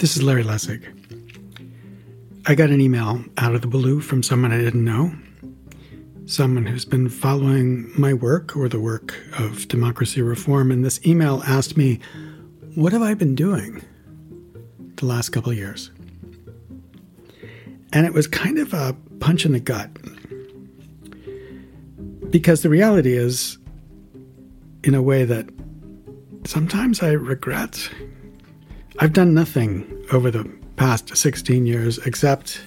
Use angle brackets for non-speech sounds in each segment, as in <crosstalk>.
This is Larry Lessig. I got an email out of the blue from someone I didn't know, someone who's been following my work or the work of democracy reform, and this email asked me, What have I been doing the last couple years? And it was kind of a punch in the gut. Because the reality is, in a way that sometimes I regret I've done nothing over the past 16 years except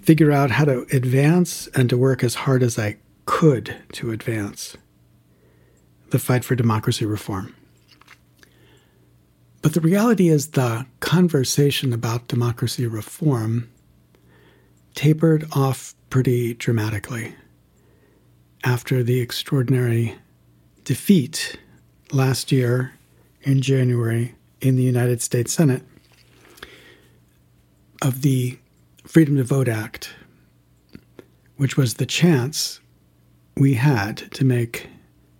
figure out how to advance and to work as hard as I could to advance the fight for democracy reform. But the reality is, the conversation about democracy reform tapered off pretty dramatically after the extraordinary defeat last year in January in the United States Senate of the Freedom to Vote Act, which was the chance we had to make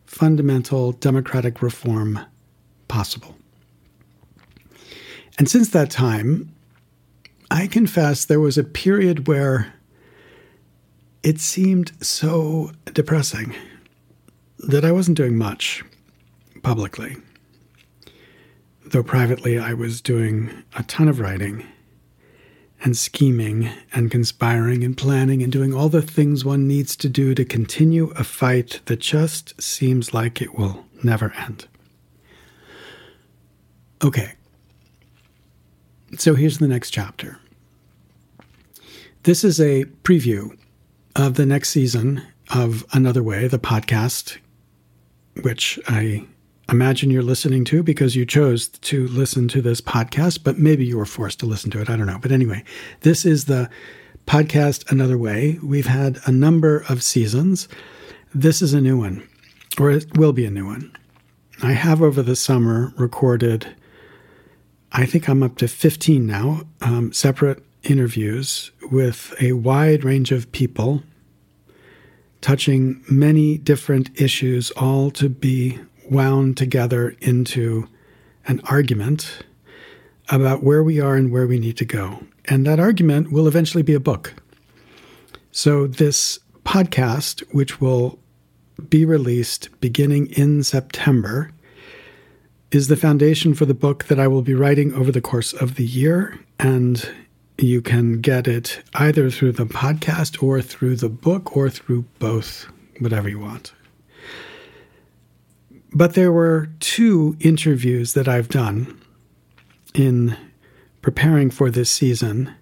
fundamental democratic reform possible. And since that time, I confess there was a period where it seemed so depressing that I wasn't doing much publicly though privately I was doing a ton of writing and scheming and conspiring and planning and doing all the things one needs to do to continue a fight that just seems like it will never end. Okay. So here's the next chapter. This is a preview of the next season of Another Way, the podcast, which I imagine you're listening to because you chose to listen to this podcast, but maybe you were forced to listen to it. I don't know. But anyway, this is the podcast Another Way. We've had a number of seasons. This is a new one, or it will be a new one. I have over the summer recorded, I think I'm up to 15 now, um, separate interviews with a wide range of people touching many different issues, all to be wound together into an argument about where we are and where we need to go. And that argument will eventually be a book. So, this podcast, which will be released beginning in September, is the foundation for the book that I will be writing over the course of the year. And you can get it either through the podcast or through the book or through both, whatever you want. But there were two interviews that I've done in preparing for this season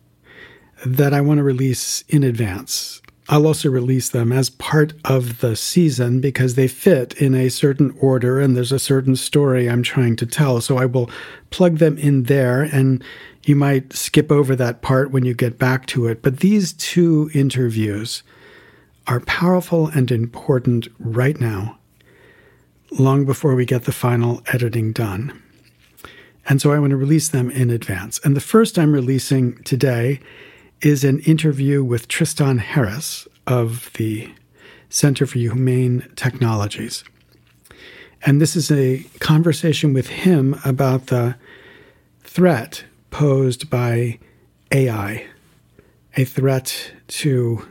that I want to release in advance. I'll also release them as part of the season because they fit in a certain order and there's a certain story I'm trying to tell. So I will plug them in there and you might skip over that part when you get back to it. But these two interviews are powerful and important right now long before we get the final editing done. And so I want to release them in advance. And the first I'm releasing today is an interview with Tristan Harris of the Center for Humane Technologies. And this is a conversation with him about the threat posed by AI, a threat to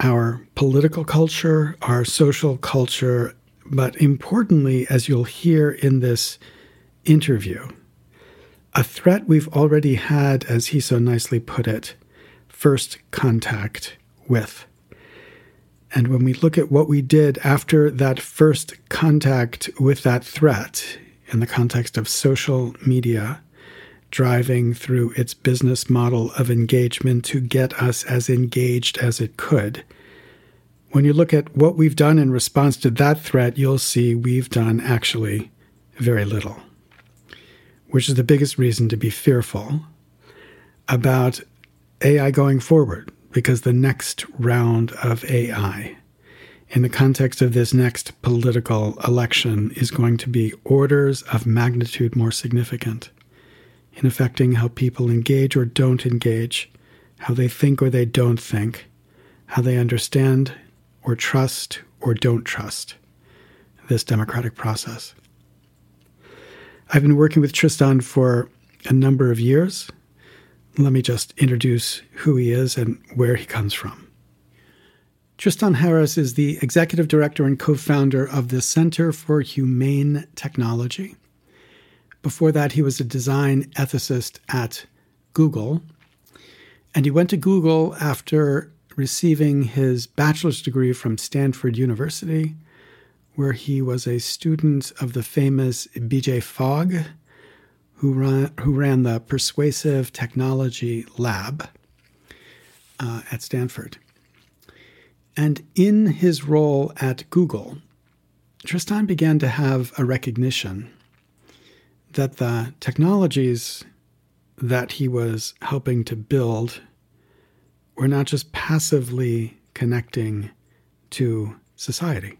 our political culture, our social culture, but importantly, as you'll hear in this interview, a threat we've already had, as he so nicely put it, first contact with. And when we look at what we did after that first contact with that threat in the context of social media, driving through its business model of engagement to get us as engaged as it could, when you look at what we've done in response to that threat, you'll see we've done actually very little, which is the biggest reason to be fearful about AI going forward, because the next round of AI, in the context of this next political election, is going to be orders of magnitude more significant in affecting how people engage or don't engage, how they think or they don't think, how they understand or trust or don't trust this democratic process. I've been working with Tristan for a number of years. let me just introduce who he is and where he comes from. Tristan Harris is the executive director and co founder of the Center for Humane Technology. Before that, he was a design ethicist at Google. And he went to Google after receiving his bachelor's degree from Stanford University, where he was a student of the famous BJ Fogg, who ran, who ran the Persuasive Technology Lab uh, at Stanford. And in his role at Google, Tristan began to have a recognition that the technologies that he was helping to build were not just passively connecting to society,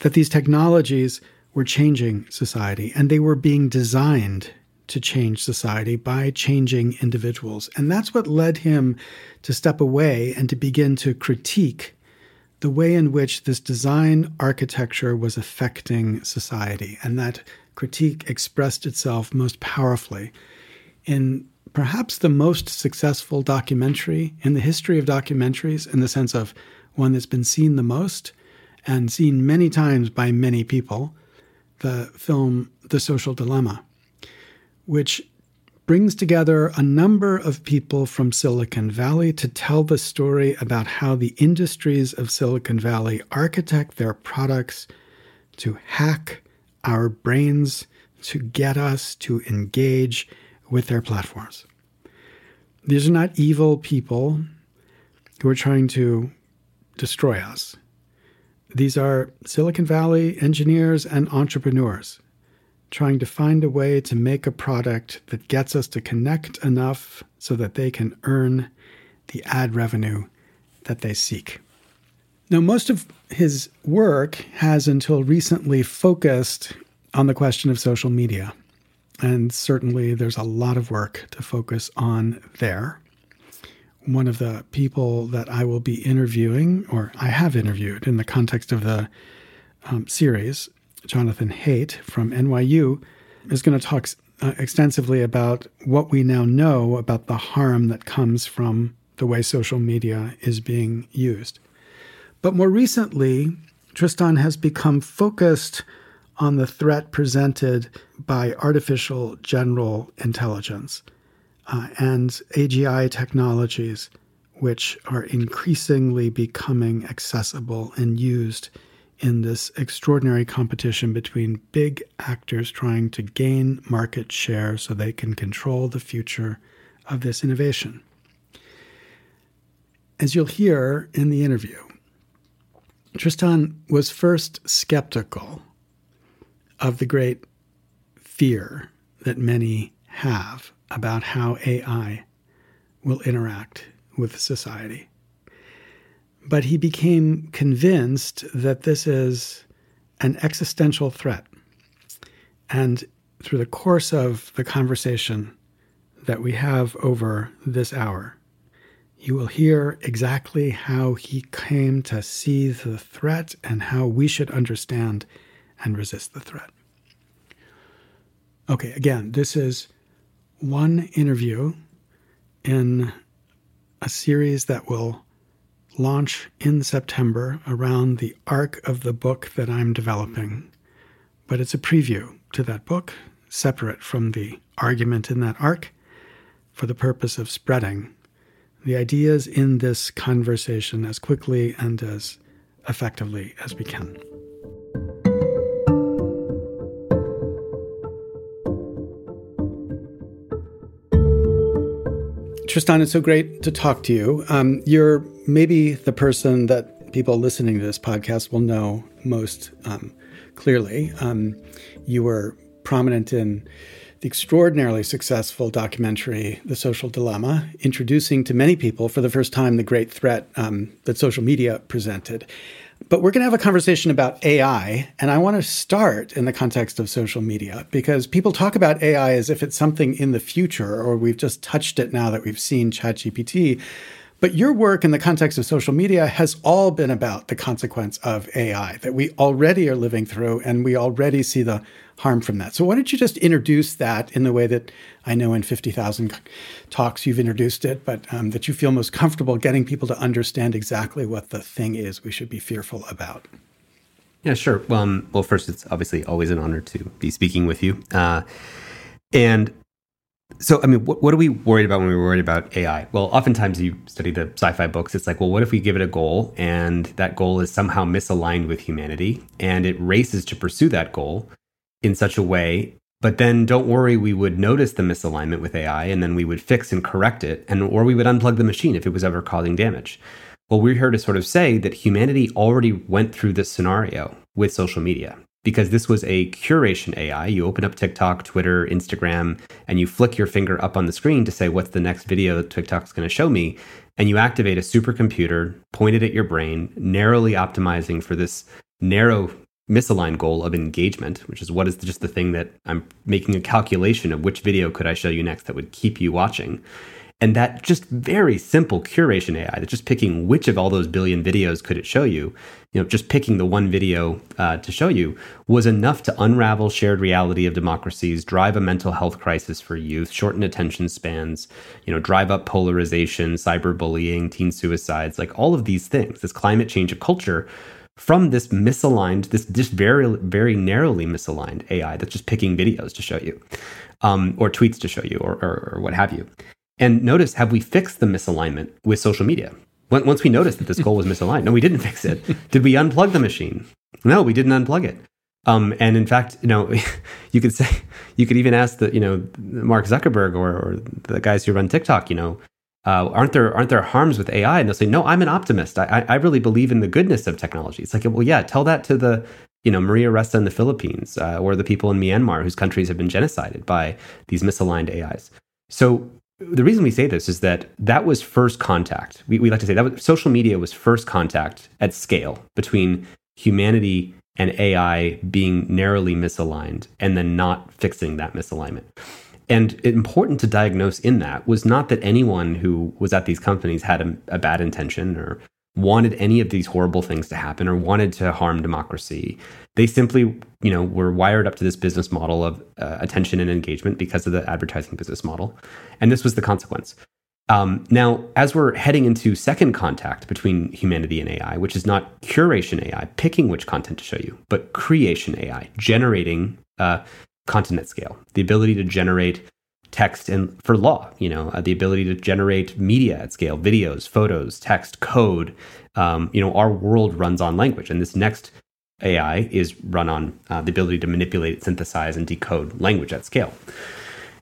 that these technologies were changing society and they were being designed to change society by changing individuals. And that's what led him to step away and to begin to critique the way in which this design architecture was affecting society. And that critique expressed itself most powerfully in perhaps the most successful documentary in the history of documentaries, in the sense of one that's been seen the most and seen many times by many people, the film The Social Dilemma, which brings together a number of people from Silicon Valley to tell the story about how the industries of Silicon Valley architect their products to hack our brains, to get us to engage with their platforms. These are not evil people who are trying to destroy us. These are Silicon Valley engineers and entrepreneurs trying to find a way to make a product that gets us to connect enough so that they can earn the ad revenue that they seek. Now, most of his work has until recently focused on the question of social media. And certainly there's a lot of work to focus on there. One of the people that I will be interviewing, or I have interviewed in the context of the um, series, Jonathan Haidt from NYU, is going to talk uh, extensively about what we now know about the harm that comes from the way social media is being used. But more recently, Tristan has become focused on the threat presented by artificial general intelligence uh, and AGI technologies, which are increasingly becoming accessible and used in this extraordinary competition between big actors trying to gain market share so they can control the future of this innovation. As you'll hear in the interview, Tristan was first skeptical of the great fear that many have about how AI will interact with society. But he became convinced that this is an existential threat. And through the course of the conversation that we have over this hour, you will hear exactly how he came to see the threat and how we should understand and resist the threat. Okay, again, this is one interview in a series that will launch in September around the arc of the book that I'm developing. But it's a preview to that book, separate from the argument in that arc, for the purpose of spreading the ideas in this conversation as quickly and as effectively as we can. Tristan, it's so great to talk to you. Um, you're maybe the person that people listening to this podcast will know most um, clearly. Um, you were prominent in the extraordinarily successful documentary, The Social Dilemma, introducing to many people for the first time the great threat um, that social media presented. But we're going to have a conversation about AI. And I want to start in the context of social media because people talk about AI as if it's something in the future or we've just touched it now that we've seen ChatGPT. But your work in the context of social media has all been about the consequence of AI that we already are living through, and we already see the harm from that. So why don't you just introduce that in the way that I know in 50,000 talks you've introduced it, but um, that you feel most comfortable getting people to understand exactly what the thing is we should be fearful about. Yeah, sure. Well, um, well, first, it's obviously always an honor to be speaking with you. Uh, and so, I mean, what, what, are we worried about when we're worried about AI? Well, oftentimes you study the sci fi books. It's like, well, what if we give it a goal and that goal is somehow misaligned with humanity and it races to pursue that goal in such a way? But then don't worry, we would notice the misalignment with AI and then we would fix and correct it, and or we would unplug the machine if it was ever causing damage. Well, we're here to sort of say that humanity already went through this scenario with social media because this was a curation AI. You open up TikTok, Twitter, Instagram, and you flick your finger up on the screen to say, What's the next video that TikTok's going to show me? And you activate a supercomputer pointed at your brain, narrowly optimizing for this narrow misaligned goal of engagement, which is what is just the thing that I'm making a calculation of which video could I show you next that would keep you watching. And that just very simple curation AI, that's just picking which of all those billion videos could it show you, you know, just picking the one video uh, to show you was enough to unravel shared reality of democracies, drive a mental health crisis for youth, shorten attention spans, you know, drive up polarization, cyberbullying, teen suicides, like all of these things, this climate change of culture from this misaligned, this just very, very narrowly misaligned AI that's just picking videos to show you, um, or tweets to show you, or, or, or what have you. And notice, have we fixed the misalignment with social media? Once we noticed that this goal was misaligned, no, we didn't fix it. <laughs> Did we unplug the machine? No, we didn't unplug it. Um, and in fact, you know, <laughs> you could say, you could even ask the, you know, Mark Zuckerberg or, or the guys who run TikTok, you know, uh, aren't there aren't there harms with AI? And they'll say, no, I'm an optimist. I, I really believe in the goodness of technology. It's like, well, yeah, tell that to the, you know, Maria Ressa in the Philippines uh, or the people in Myanmar whose countries have been genocided by these misaligned AIs. So the reason we say this is that that was first contact. We, we like to say that was, social media was first contact at scale between humanity and AI being narrowly misaligned and then not fixing that misalignment. And important to diagnose in that was not that anyone who was at these companies had a, a bad intention or wanted any of these horrible things to happen or wanted to harm democracy. They simply, you know, were wired up to this business model of uh, attention and engagement because of the advertising business model, and this was the consequence. Um, now, as we're heading into second contact between humanity and AI, which is not curation AI, picking which content to show you, but creation AI, generating uh, content at scale, the ability to generate text and for law, you know, uh, the ability to generate media at scale, videos, photos, text, code. Um, you know, our world runs on language, and this next AI is run on uh, the ability to manipulate, synthesize, and decode language at scale.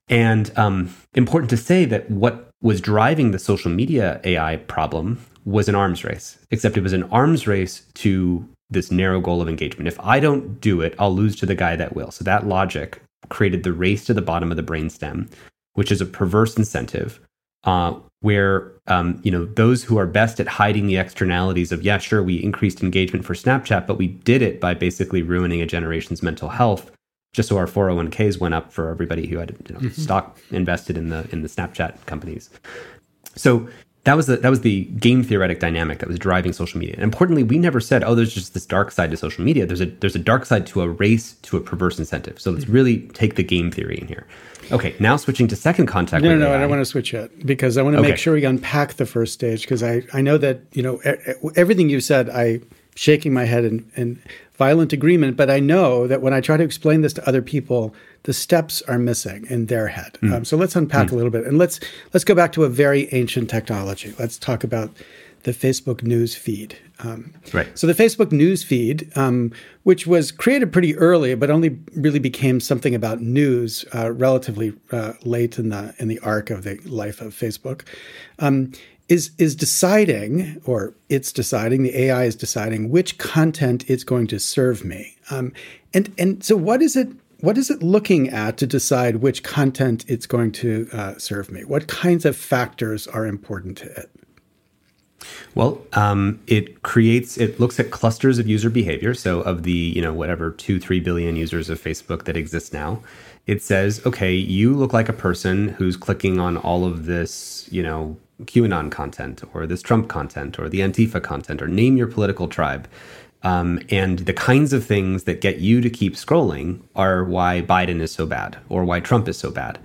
And um, important to say that what was driving the social media AI problem was an arms race, except it was an arms race to this narrow goal of engagement. If I don't do it, I'll lose to the guy that will. So that logic created the race to the bottom of the brainstem, which is a perverse incentive uh, where um, you know those who are best at hiding the externalities of yeah sure we increased engagement for snapchat but we did it by basically ruining a generation's mental health just so our 401ks went up for everybody who had you know, mm-hmm. stock invested in the in the snapchat companies so that was the that was the game theoretic dynamic that was driving social media. And importantly, we never said, "Oh, there's just this dark side to social media." There's a there's a dark side to a race to a perverse incentive. So let's hmm. really take the game theory in here. Okay, now switching to second contact. No, no, AI. I don't want to switch yet because I want to okay. make sure we unpack the first stage because I I know that you know everything you said. I shaking my head in, in violent agreement, but I know that when I try to explain this to other people, the steps are missing in their head. Mm. Um, so let's unpack mm. a little bit, and let's let's go back to a very ancient technology. Let's talk about the Facebook news feed. Um, right. So the Facebook news feed, um, which was created pretty early, but only really became something about news uh, relatively uh, late in the in the arc of the life of Facebook, um, is is deciding, or it's deciding. The AI is deciding which content it's going to serve me. Um, and and so what is it? what is it looking at to decide which content it's going to uh, serve me? What kinds of factors are important to it? Well, um, it creates, it looks at clusters of user behavior. So, of the, you know, whatever two, three billion users of Facebook that exist now, it says, okay, you look like a person who's clicking on all of this, you know, QAnon content or this Trump content or the Antifa content or name your political tribe Um, and the kinds of things that get you to keep scrolling are why Biden is so bad or why Trump is so bad.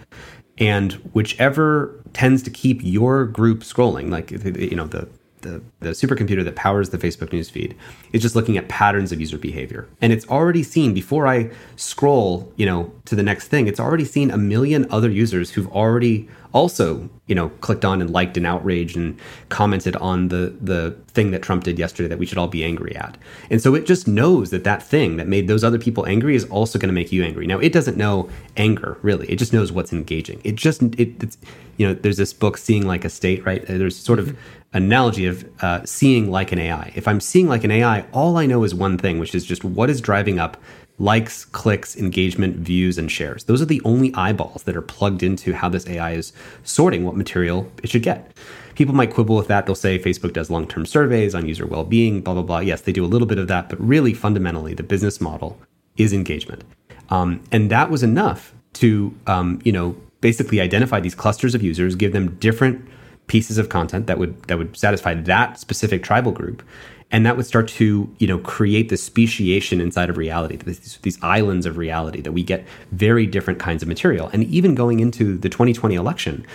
And whichever tends to keep your group scrolling, like you know the the, the supercomputer that powers the Facebook newsfeed is just looking at patterns of user behavior. And it's already seen before I scroll, you know, to the next thing, it's already seen a million other users who've already also, you know, clicked on and liked and outraged and commented on the the thing that Trump did yesterday that we should all be angry at. And so it just knows that that thing that made those other people angry is also going to make you angry. Now, it doesn't know anger, really. It just knows what's engaging. It just it, it's you know, there's this book seeing like a state, right? There's sort of mm-hmm analogy of uh, seeing like an AI. If I'm seeing like an AI, all I know is one thing, which is just what is driving up likes, clicks, engagement, views, and shares. Those are the only eyeballs that are plugged into how this AI is sorting what material it should get. People might quibble with that. They'll say Facebook does long term surveys on user well being, blah, blah, blah. Yes, they do a little bit of that, but really fundamentally, the business model is engagement. Um, and that was enough to, um, you know, basically identify these clusters of users, give them different pieces of content that would that would satisfy that specific tribal group and that would start to you know create this speciation inside of reality these, these, islands of reality that we get very different kinds of material. And even going into the 2020 election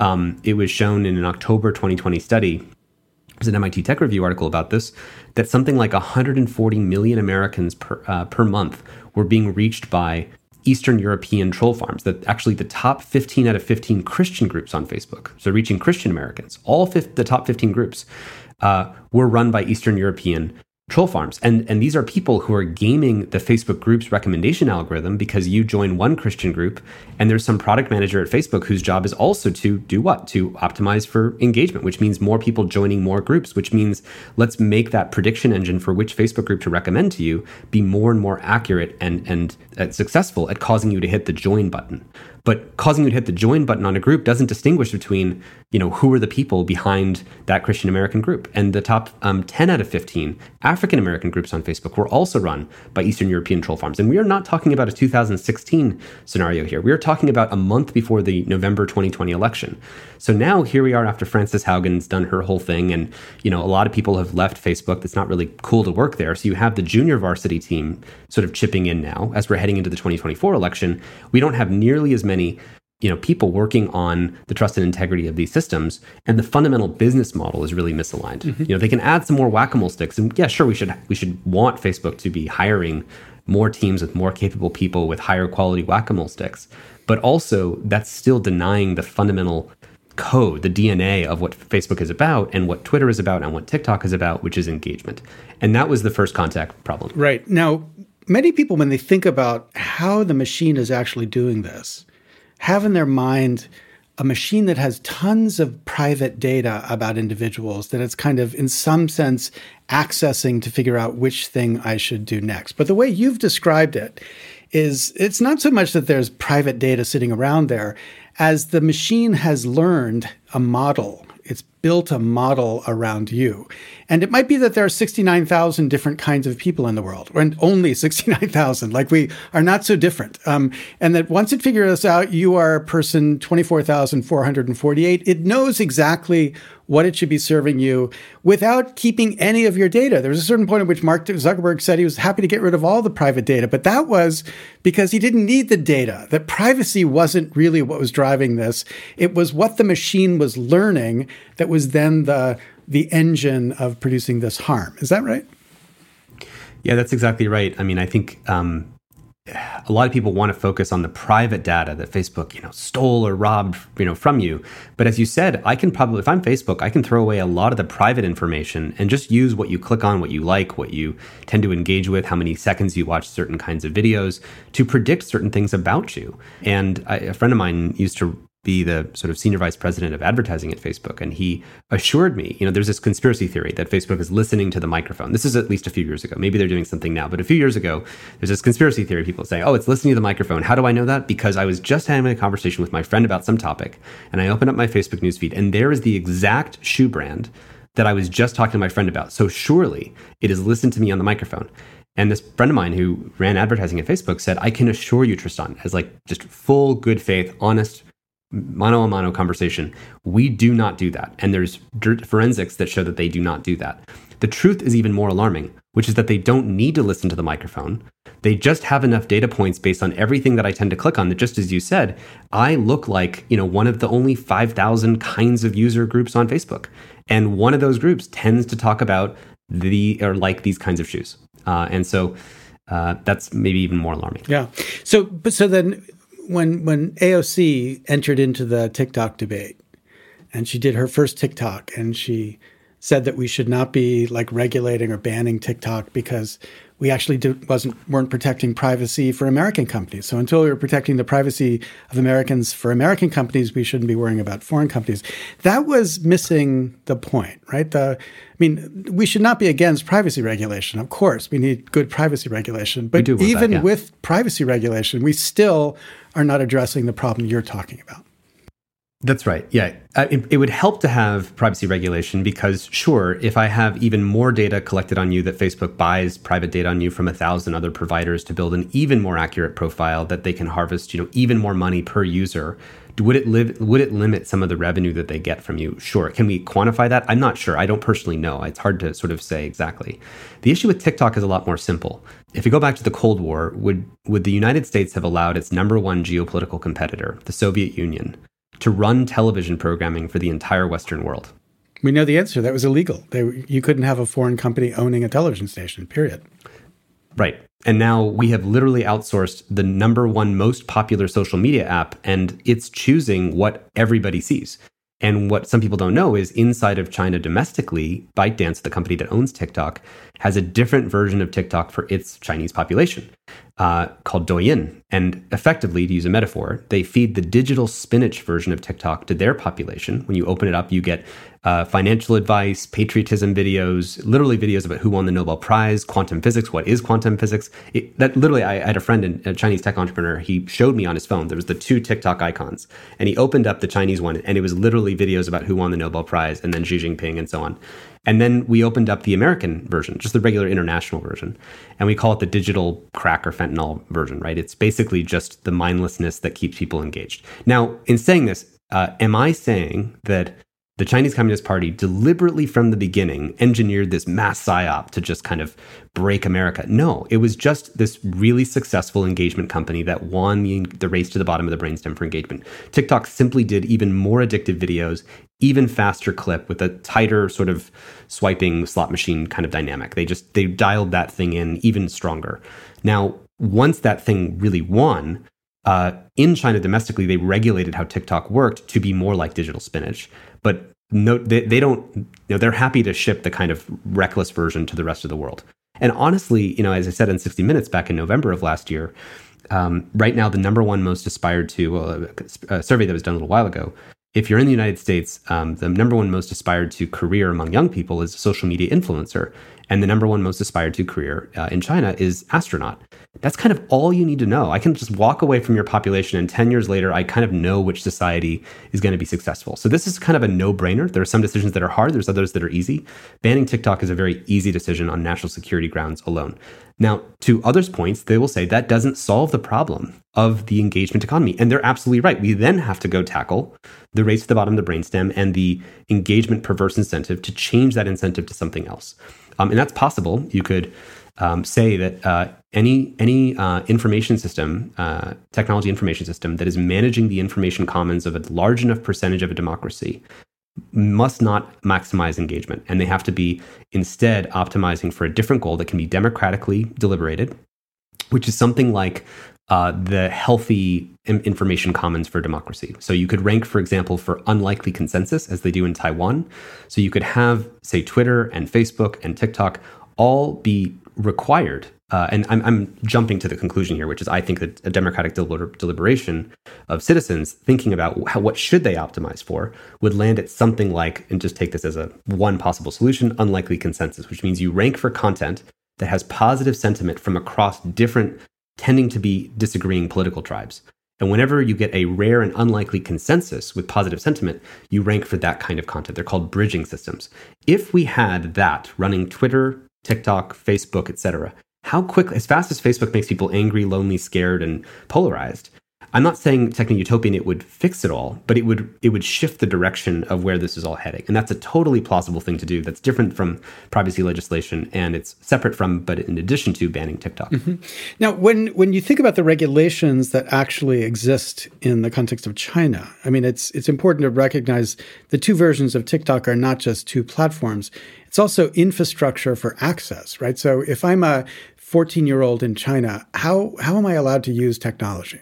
um, it was shown in an october 2020 study there's an MIT Tech Review article about this that something like 140 million Americans per, uh, per month were being reached by Eastern European troll farms, that actually the top 15 out of 15 Christian groups on Facebook, so reaching Christian Americans, all the top 15 groups uh, were run by Eastern European troll farms. And, and these are people who are gaming the Facebook group's recommendation algorithm because you join one Christian group and there's some product manager at Facebook whose job is also to do what? To optimize for engagement, which means more people joining more groups, which means let's make that prediction engine for which Facebook group to recommend to you be more and more accurate and, and uh, successful at causing you to hit the join button. But causing you to hit the join button on a group doesn't distinguish between, you know, who are the people behind that Christian American group. And the top um, 10 out of 15 African American groups on Facebook were also run by Eastern European troll farms. And we are not talking about a 2016 scenario here. We are talking about a month before the November 2020 election. So now here we are after Frances Haugen's done her whole thing. And, you know, a lot of people have left Facebook. That's not really cool to work there. So you have the junior varsity team sort of chipping in now as we're heading into the 2024 election. We don't have nearly as many many you know people working on the trust and integrity of these systems and the fundamental business model is really misaligned. Mm-hmm. you know they can add some more whack-a-mole sticks and yeah sure we should we should want facebook to be hiring more teams with more capable people with higher quality whack-a-mole sticks but also that's still denying the fundamental code the dna of what facebook is about and what twitter is about and what tiktok is about which is engagement. And that was the first contact problem. Right. Now many people when they think about how the machine is actually doing this have in their mind a machine that has tons of private data about individuals that it's kind of, in some sense, accessing to figure out which thing I should do next. But the way you've described it is it's not so much that there's private data sitting around there as the machine has learned a model built a model around you. And it might be that there are 69,000 different kinds of people in the world, and only 69,000. Like we are not so different. Um, and that once it figures out you are a person 24,448, it knows exactly what it should be serving you without keeping any of your data. There was a certain point at which Mark Zuckerberg said he was happy to get rid of all the private data, but that was because he didn't need the data. That privacy wasn't really what was driving this. It was what the machine was learning that was then the the engine of producing this harm. Is that right? Yeah, that's exactly right. I mean, I think um, a lot of people want to focus on the private data that Facebook, you know, stole or robbed, you know, from you. But as you said, I can probably, if I'm Facebook, I can throw away a lot of the private information and just use what you click on, what you like, what you tend to engage with, how many seconds you watch certain kinds of videos to predict certain things about you. And I, a friend of mine used to be the sort of senior vice president of advertising at Facebook. And he assured me, you know, there's this conspiracy theory that Facebook is listening to the microphone. This is at least a few years ago. Maybe they're doing something now, but a few years ago, there's this conspiracy theory. People say, oh, it's listening to the microphone. How do I know that? Because I was just having a conversation with my friend about some topic, and I opened up my Facebook newsfeed, and there is the exact shoe brand that I was just talking to my friend about. So surely it is listened to me on the microphone. And this friend of mine who ran advertising at Facebook said, I can assure you, Tristan, as like just full good faith, honest mano a mano conversation. We do not do that. And there's forensics that show that they do not do that. The truth is even more alarming. which is that they don't need to listen to the microphone. They just have enough data points based on everything that I tend to click on that just as you said, I look like, you know, one of the only 5,000 kinds of user groups on Facebook. And one of those groups tends to talk about the or like these kinds of shoes. Uh, and so uh, that's maybe even more alarming. Yeah. So, but so then when when AOC entered into the TikTok debate, and she did her first TikTok, and she said that we should not be like regulating or banning TikTok because we actually did, wasn't weren't protecting privacy for American companies. So until we were protecting the privacy of Americans for American companies, we shouldn't be worrying about foreign companies. That was missing the point, right? The I mean, we should not be against privacy regulation. Of course, we need good privacy regulation. But even that, yeah. with privacy regulation, we still are not addressing the problem you're talking about. That's right. Yeah. Uh, it, it, would help to have privacy regulation because, sure, if I have even more data collected on you that Facebook buys private data on you from a thousand other providers to build an even more accurate profile that they can harvest, you know, even more money per user, would it live? Would it limit some of the revenue that they get from you? Sure. Can we quantify that? I'm not sure. I don't personally know. It's hard to sort of say exactly. The issue with TikTok is a lot more simple. If you go back to the Cold War, would would the United States have allowed its number one geopolitical competitor, the Soviet Union, to run television programming for the entire Western world? We know the answer. That was illegal. They, you couldn't have a foreign company owning a television station, period. Right. And now we have literally outsourced the number one most popular social media app, and it's choosing what everybody sees. And what some people don't know is inside of China domestically, ByteDance, the company that owns TikTok, has a different version of TikTok for its Chinese population uh, called Douyin. And effectively, to use a metaphor, they feed the digital spinach version of TikTok to their population. When you open it up, you get uh, financial advice, patriotism videos, literally videos about who won the Nobel Prize, quantum physics, what is quantum physics. It, that literally, I, I, had a friend, in, a Chinese tech entrepreneur. He showed me on his phone there was the two TikTok icons, and he opened up the Chinese one, and it was literally videos about who won the Nobel Prize, and then Xi Jinping, and so on. And then we opened up the American version, just the regular international version. And we call it the digital crack or fentanyl version, right? It's basically just the mindlessness that keeps people engaged. Now, in saying this, uh, am I saying that the Chinese Communist Party deliberately from the beginning engineered this mass psyop to just kind of break America. No, it was just this really successful engagement company that won the, the race to the bottom of the brainstem for engagement. TikTok simply did even more addictive videos, even faster clip with a tighter sort of swiping slot machine kind of dynamic. They just they dialed that thing in even stronger. Now, once that thing really won, uh, in China domestically, they regulated how TikTok worked to be more like digital spinach but no, they, they don't, you know, they're happy to ship the kind of reckless version to the rest of the world. And honestly, you know, as I said in 60 Minutes back in November of last year, um, right now the number one most aspired to, well, a survey that was done a little while ago, if you're in the United States, um, the number one most aspired to career among young people is social media influencer. And the number one most aspired to career uh, in China is astronaut. That's kind of all you need to know. I can just walk away from your population, and 10 years later, I kind of know which society is going to be successful. So, this is kind of a no brainer. There are some decisions that are hard, there's others that are easy. Banning TikTok is a very easy decision on national security grounds alone. Now, to others' points, they will say that doesn't solve the problem of the engagement economy. And they're absolutely right. We then have to go tackle the race to the bottom of the brainstem and the engagement perverse incentive to change that incentive to something else. Um, and that's possible. You could um, say that uh, any any uh, information system, uh, technology information system that is managing the information commons of a large enough percentage of a democracy must not maximize engagement, and they have to be instead optimizing for a different goal that can be democratically deliberated, which is something like uh, the healthy information commons for democracy. So you could rank, for example, for unlikely consensus as they do in Taiwan. So you could have, say, Twitter and Facebook and TikTok all be required. Uh, and I'm, I'm, jumping to the conclusion here, which is I think that a democratic deliber- deliberation of citizens thinking about how, what should they optimize for would land at something like, and just take this as a one possible solution, unlikely consensus, which means you rank for content that has positive sentiment from across different tending to be disagreeing political tribes. And whenever you get a rare and unlikely consensus with positive sentiment, you rank for that kind of content. They're called bridging systems. If we had that running Twitter, TikTok, Facebook, etc., how quick, as fast as Facebook makes people angry, lonely, scared, and polarized, I'm not saying techno-utopian it would fix it all, but it would it would shift the direction of where this is all heading. And that's a totally plausible thing to do. That's different from privacy legislation and it's separate from but in addition to banning TikTok. Mm-hmm. Now, when when you think about the regulations that actually exist in the context of China, I mean it's it's important to recognize the two versions of TikTok are not just two platforms. It's also infrastructure for access, right? So if I'm a 14 year old in China, how how am I allowed to use technology?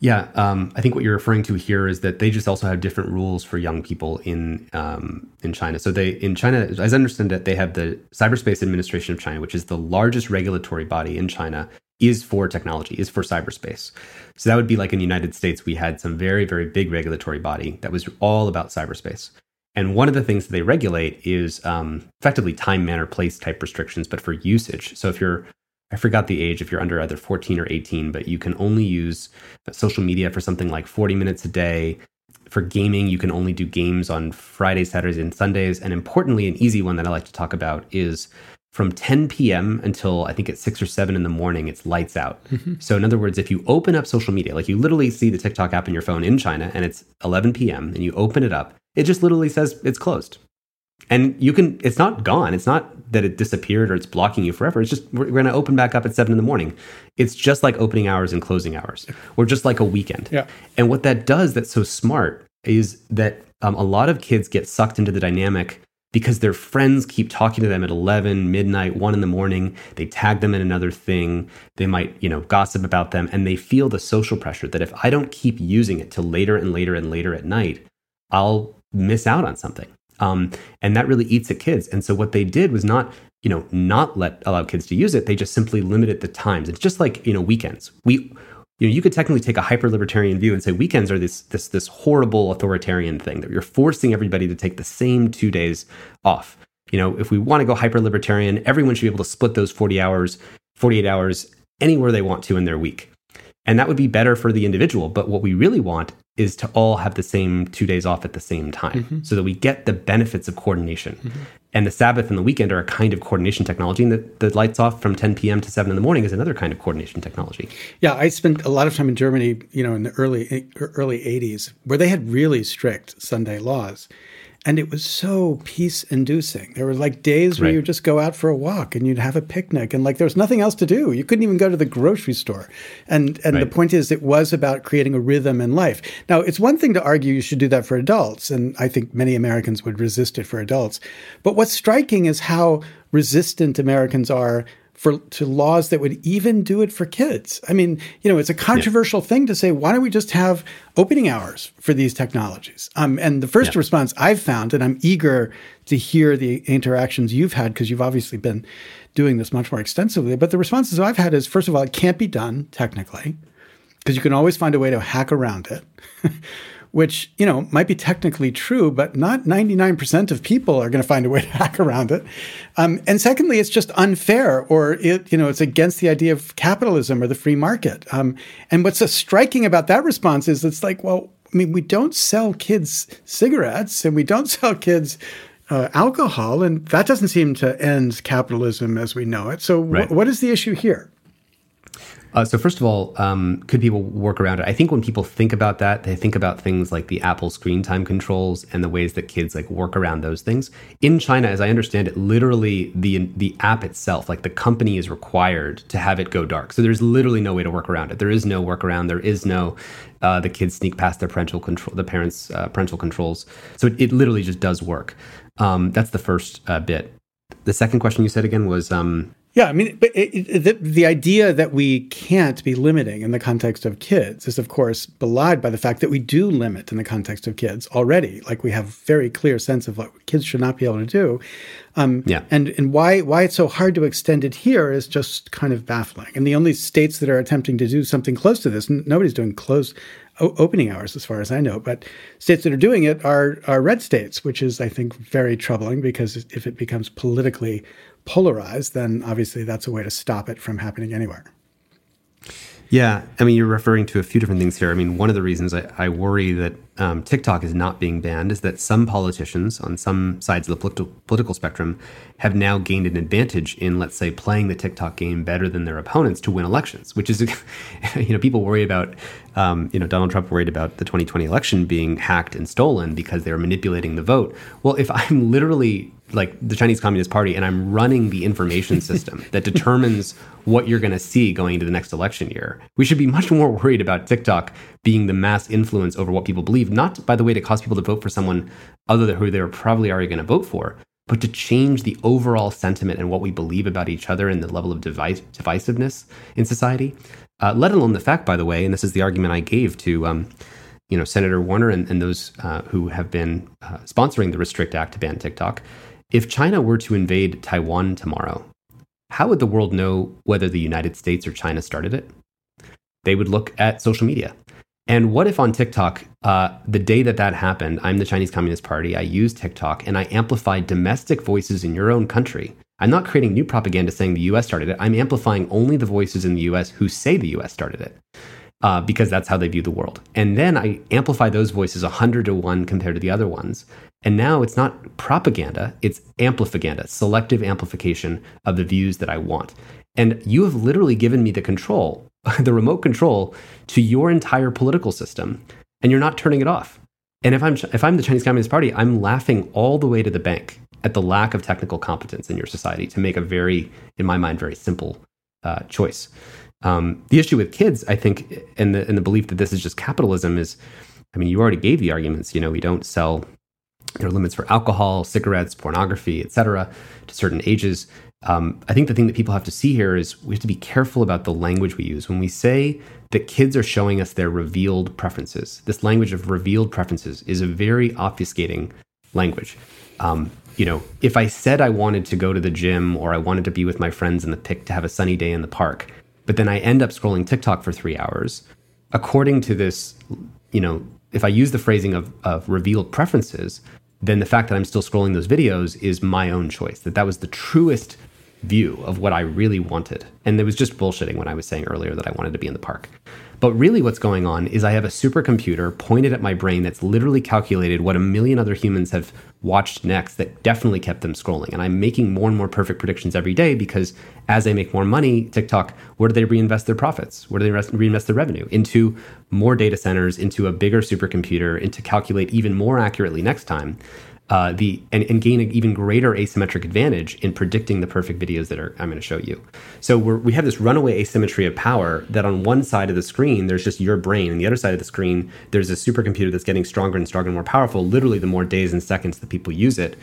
Yeah, um, I think what you're referring to here is that they just also have different rules for young people in um, in China. So they in China, as I understand it, they have the Cyberspace Administration of China, which is the largest regulatory body in China, is for technology, is for cyberspace. So that would be like in the United States, we had some very very big regulatory body that was all about cyberspace. And one of the things that they regulate is um, effectively time, manner, place type restrictions, but for usage. So if you're I forgot the age if you're under either 14 or 18, but you can only use social media for something like 40 minutes a day. For gaming, you can only do games on Fridays, Saturdays, and Sundays. And importantly, an easy one that I like to talk about is from 10 p.m. until I think it's 6 or 7 in the morning, it's lights out. Mm-hmm. So, in other words, if you open up social media, like you literally see the TikTok app in your phone in China and it's 11 p.m., and you open it up, it just literally says it's closed. And you can it's not gone. It's not that it disappeared or it's blocking you forever. It's just we're, we're going to open back up at seven in the morning. It's just like opening hours and closing hours. Or just like a weekend. Yeah. and what that does that's so smart is that um, a lot of kids get sucked into the dynamic because their friends keep talking to them at 11 midnight 1 in the morning. They tag them in another thing. They might you know gossip about them and they feel the social pressure that if i don't keep using it till later and later and later at night i'll miss out on something um, and that really eats at kids. And so what they did was not, you know, not let allow kids to use it. They just simply limited the times. It's just like, you know, weekends. We you know, you could technically take a hyper libertarian view and say weekends are this this this horrible authoritarian thing that you're forcing everybody to take the same two days off. You know, if we want to go hyper libertarian, everyone should be able to split those 40 hours, 48 hours anywhere they want to in their week. And that would be better for the individual. But what we really want is to all have the same two days off at the same time mm-hmm. so that we get the benefits of coordination. Mm-hmm. And the Sabbath and the weekend are a kind of coordination technology. And the, the lights off from 10 p.m. to 7 in the morning is another kind of coordination technology. Yeah, I spent a lot of time in Germany, you know, in the early early 80s, where they had really strict Sunday laws and it was so peace inducing. There were like days where right. you would just go out for a walk and you'd have a picnic and like there was nothing else to do. You couldn't even go to the grocery store. And and right. the point is it was about creating a rhythm in life. Now, it's one thing to argue you should do that for adults and I think many Americans would resist it for adults. But what's striking is how resistant Americans are for to laws that would even do it for kids. I mean, you know, it's a controversial yeah. thing to say, why don't we just have opening hours for these technologies? Um, and the first yeah. response I've found, and I'm eager to hear the interactions you've had because you've obviously been doing this much more extensively. But the responses I've had is, first of all, it can't be done technically because you can always find a way to hack around it. <laughs> which, you know, might be technically true, but not 99% of people are going to find a way to <laughs> hack around it. Um, and secondly, it's just unfair or it, you know, it's against the idea of capitalism or the free market. Um, and what's so striking about that response is it's like, well, I mean, we don't sell kids cigarettes and we don't <laughs> sell kids uh, alcohol, and that doesn't seem to end capitalism as we know it. So, right. wh- what is the issue here? Uh, so first of all, um, could people work around it? I think when people think about that, they think about things like the Apple screen time controls and the ways that kids like work around those things. In China, as I understand it, literally the the app itself, like the company is required to have it go dark. So there's literally no way to work around it. There is no workaround. There is no uh, the kids sneak past their parental control, the parents' uh, parental controls. So it, it, literally just does work. Um, that's the first uh, bit. The second question you said again was um, yeah, I mean, but it, it, the, the idea that we can't be limiting in the context of kids is, of course, belied by the fact that we do limit in the context of kids already. Like we have a very clear sense of what kids should not be able to do. Um, yeah. And and why why it's so hard to extend it here is just kind of baffling. And the only states that are attempting to do something close to this, nobody's doing close o- opening hours, as far as I know. But states that are doing it are are red states, which is, I think, very troubling because if it becomes politically polarized, then obviously that's a way to stop it from happening anywhere. Yeah, I mean, you're referring to a few different things here. I mean, one of the reasons I, I worry that um, TikTok is not being banned is that some politicians on some sides of the political, political spectrum have now gained an advantage in, let's say, playing the TikTok game better than their opponents to win elections. Which is, <laughs> you know, people worry about, um, you know, Donald Trump worried about the 2020 election being hacked and stolen because they were manipulating the vote. Well, if I'm literally like the Chinese Communist Party and I'm running the information <laughs> system that determines what you're going to see going into the next election year. We should be much more worried about TikTok being the mass influence over what people believe, not by the way to cause people to vote for someone other than who they're probably already going to vote for, but to change the overall sentiment and what we believe about each other and the level of device, divisiveness in society. Uh, let alone the fact, by the way, and this is the argument I gave to um, you know Senator Warner and, and those uh, who have been uh, sponsoring the Restrict Act to ban TikTok. If China were to invade Taiwan tomorrow, how would the world know whether the United States or China started it? They would look at social media. And what if on TikTok, uh, the day that that happened, I'm the Chinese Communist Party, I use TikTok and I amplify domestic voices in your own country. I'm not creating new propaganda saying the US started it. I'm amplifying only the voices in the US who say the US started it. Uh, because that's how they view the world. And then I amplify those voices 100 to 1 compared to the other ones. And now it's not propaganda, it's amplifaganda, selective amplification of the views that I want. And you have literally given me the control, <laughs> the remote control to your entire political system, and you're not turning it off. And if I'm if I'm the Chinese Communist Party, I'm laughing all the way to the bank at the lack of technical competence in your society to make a very, in my mind, very simple uh, choice. Um, the issue with kids, I think, and the and the belief that this is just capitalism is, I mean, you already gave the arguments. You know, we don't sell there are limits for alcohol, cigarettes, pornography, etc., to certain ages. Um, I think the thing that people have to see here is we have to be careful about the language we use. When we say that kids are showing us their revealed preferences, this language of revealed preferences is a very obfuscating language. Um, you know, if I said I wanted to go to the gym or I wanted to be with my friends in the pic to have a sunny day in the park, but then I end up scrolling TikTok for three hours, according to this, you know, if I use the phrasing of, of revealed preferences, then the fact that I'm still scrolling those videos is my own choice. That that was the truest view of what I really wanted. And it was just bullshitting when I was saying earlier that I wanted to be in the park. But really, what's going on is I have a supercomputer pointed at my brain that's literally calculated what a million other humans have watched next that definitely kept them scrolling. And I'm making more and more perfect predictions every day because as they make more money, TikTok, where do they reinvest their profits? Where do they reinvest their revenue? Into more data centers, into a bigger supercomputer, and to calculate even more accurately next time uh, the and, and, gain an even greater asymmetric advantage in predicting the perfect videos that are I'm going to show you. So we have this runaway asymmetry of power that on one side of the screen there's just your brain, and the other side of the screen there's a supercomputer that's getting stronger and stronger and more powerful. Literally, the more days and seconds that people use it,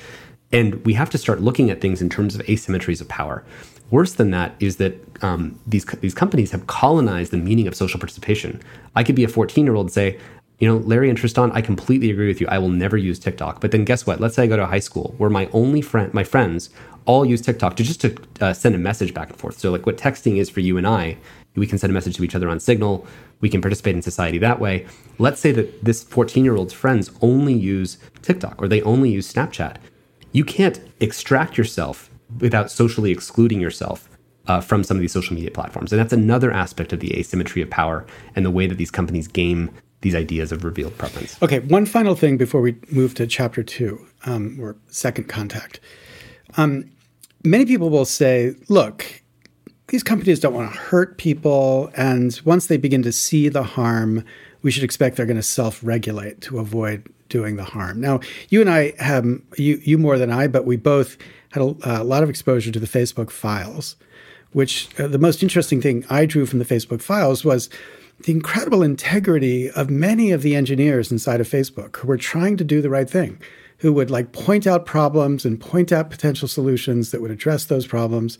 and we have to start looking at things in terms of asymmetries of power. Worse than that is that um, these these companies have colonized the meaning of social participation. I could be a 14 year old and say, you know, Larry and Tristan, I completely agree with you. I will never use TikTok. But then guess what? Let's say I go to high school where my only friend, my friends, all use TikTok to just to uh, send a message back and forth. So like what texting is for you and I, we can send a message to each other on Signal. We can participate in society that way. Let's say that this 14 year old's friends only use TikTok or they only use Snapchat. You can't extract yourself without socially excluding yourself uh, from some of these social media platforms. And that's another aspect of the asymmetry of power and the way that these companies game these ideas of revealed preference. Okay, one final thing before we move to chapter two, um, or second contact. Um, many people will say, look, these companies don't want to hurt people. And once they begin to see the harm, we should expect they're going to self regulate to avoid doing the harm. Now, you and I have, you, you more than I, but we both had a, a lot of exposure to the Facebook files, which uh, the most interesting thing I drew from the Facebook files was the incredible integrity of many of the engineers inside of Facebook who were trying to do the right thing, who would like point out problems and point out potential solutions that would address those problems.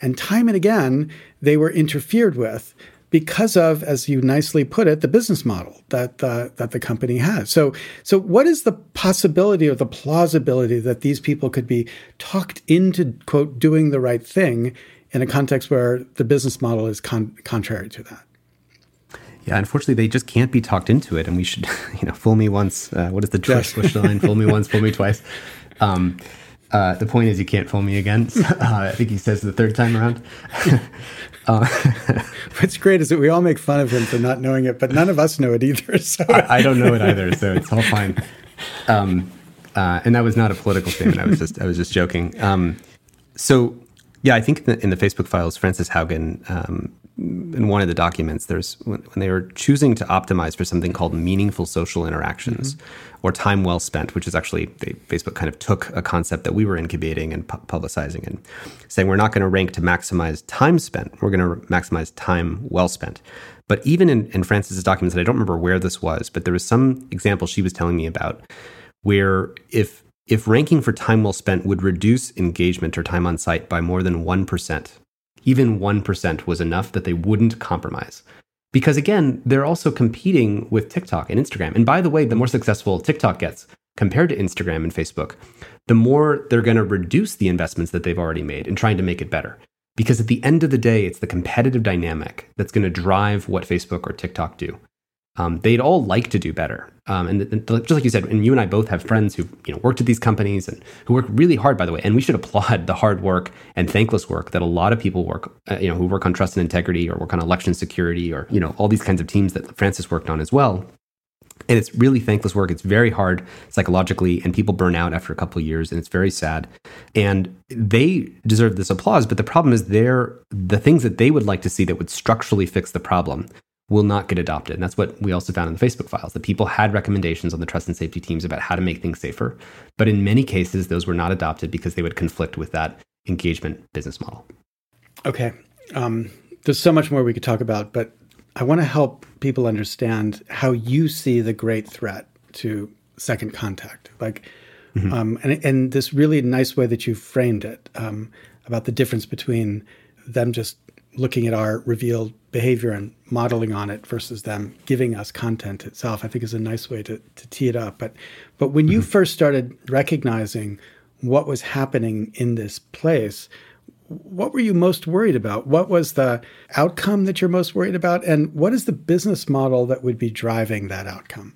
And time and again, they were interfered with because of, as you nicely put it, the business model that the, that the company has. So, so what is the possibility or the plausibility that these people could be talked into quote doing the right thing in a context where the business model is con- contrary to that? Yeah, unfortunately, they just can't be talked into it, and we should, <laughs> you know, fool me once. Uh, what is the George Bush line? fool me <laughs> once, fool me twice. Um, Uh, the point is, you can't fool me again. <laughs> Uh, I think he says the third time around. uh, What's great is that we all make fun of him for not knowing it, but none of us know it either. So I, I don't know it either, so it's all fine. Um, uh, and that was not a political statement. I was just I was just joking. Um, so yeah, I think in the, in the, Facebook files, Frances Haugen um, in one of the documents, there's when, when, they were choosing to optimize for something called meaningful social interactions mm-hmm. or time well spent, which is actually they, Facebook kind of took a concept that we were incubating and pu- publicizing and saying we're not going to rank to maximize time spent, we're going to maximize time well spent. But even in, in Frances's documents, and I don't remember where this was, but there was some example she was telling me about where if if ranking for time well spent would reduce engagement or time on site by more than 1%, even 1% was enough that they wouldn't compromise. Because again, they're also competing with TikTok and Instagram. And by the way, the more successful TikTok gets compared to Instagram and Facebook, the more they're going to reduce the investments that they've already made in trying to make it better. Because at the end of the day, it's the competitive dynamic that's going to drive what Facebook or TikTok do um, they'd all like to do better. Um, and, and, just like you said, and you and I both have friends who you know worked at these companies and who work really hard, by the way. And we should <laughs> applaud the hard work and thankless work that a lot of people work, uh, you know, who work on trust and integrity or work on election security or you know all these kinds of teams that Frances worked on as well. And it's really thankless work. It's very hard psychologically, and people burn out after a couple of years, and it's very sad. And they deserve this applause, but the problem is they're the things that they would like to see that would structurally fix the problem will not get adopted. And that's what we also found in the Facebook files that people had recommendations on the trust and safety teams about how to make things safer. But in many cases, those were not adopted because they would conflict with that engagement business model. Okay. Um, there's so much more we could talk about, but I want to help people understand how you see the great threat to second contact. Like, mm-hmm. um, and, and this really nice way that you framed it um, about the difference between them just looking at our revealed behavior and modeling on it versus them giving us content itself, I think is a nice way to, to tee it up. But but when mm-hmm. you first started recognizing what was happening in this place, what were you most worried about? What was the outcome that you're most worried about? And what is the business model that would be driving that outcome?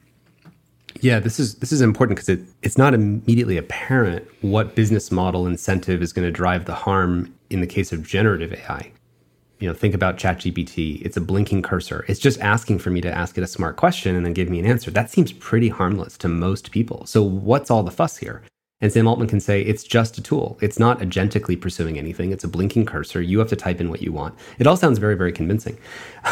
Yeah, this is this is important because it, it's not immediately apparent what business model incentive is going to drive the harm in the case of generative AI you know, think about ChatGPT. It's a blinking cursor. It's just asking for me to ask it a smart question and then give me an answer. That seems pretty harmless to most people. So what's all the fuss here? And Sam Altman can say it's just a tool. It's not agentically pursuing anything. It's a blinking cursor. You have to type in what you want. It all sounds very, very convincing.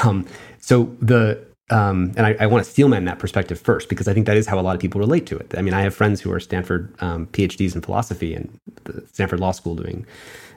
Um, so the um, and I, I want to steelman that perspective first because I think that is how a lot of people relate to it. I mean, I have friends who are Stanford um, PhDs in philosophy and the Stanford Law School doing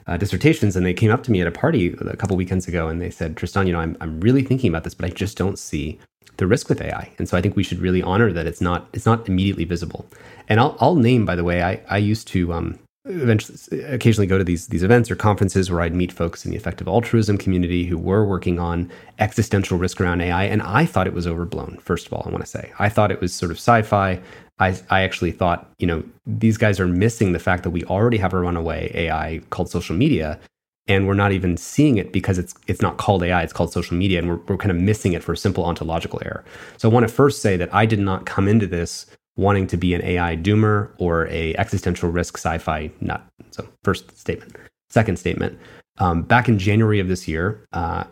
uh, dissertations, and they came up to me at a party a couple weekends ago, and they said, "Tristan, you know, I'm I'm really thinking about this, but I just don't see the risk with AI, and so I think we should really honor that it's not it's not immediately visible." And I'll I'll name, by the way, I I used to um, eventually occasionally go to these these events or conferences where I'd meet folks in the effective altruism community who were working on existential risk around AI, and I thought it was overblown. First of all, I want to say I thought it was sort of sci-fi. I, I actually thought, you know, these guys are missing the fact that we already have a runaway AI called social media, and we're not even seeing it because it's it's not called AI, it's called social media, and we're, we're kind of missing it for a simple ontological error. So I want to first say that I did not come into this wanting to be an AI doomer or a existential risk sci-fi nut. So first statement. Second statement. Um, back in January of this year, uh,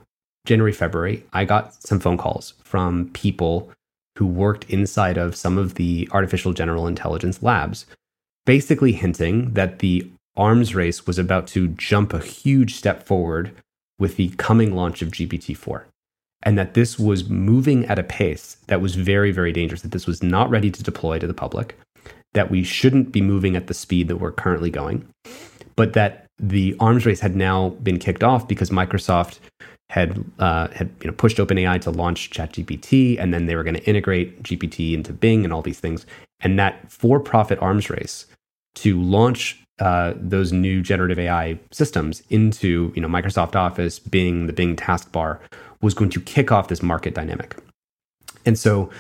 January February, I got some phone calls from people who worked inside of some of the artificial general intelligence labs, basically hinting that the arms race was about to jump a huge step forward with the coming launch of GPT 4. And that this was moving at a pace that was very, very dangerous, that this was not ready to deploy to the public, that we shouldn't be moving at the speed that we're currently going, but that the arms race had now been kicked off because Microsoft had uh, had you know pushed OpenAI to launch ChatGPT, and then they were going to integrate GPT into Bing and all these things. And that for-profit arms race to launch uh, those new generative AI systems into you know Microsoft Office, Bing, the Bing taskbar was going to kick off this market dynamic. And so,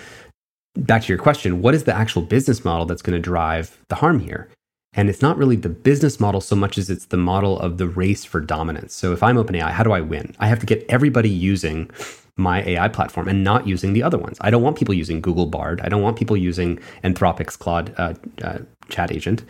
back to your question, what is the actual business model that's going to drive the harm here? And it's not really the business model so much as it's the model of the race for dominance. So if I'm OpenAI, how do I win? I have to get everybody using my AI platform and not using the other ones. I don't want people using Google Bard. I don't want people using Anthropic's Claude uh, uh, chat agent.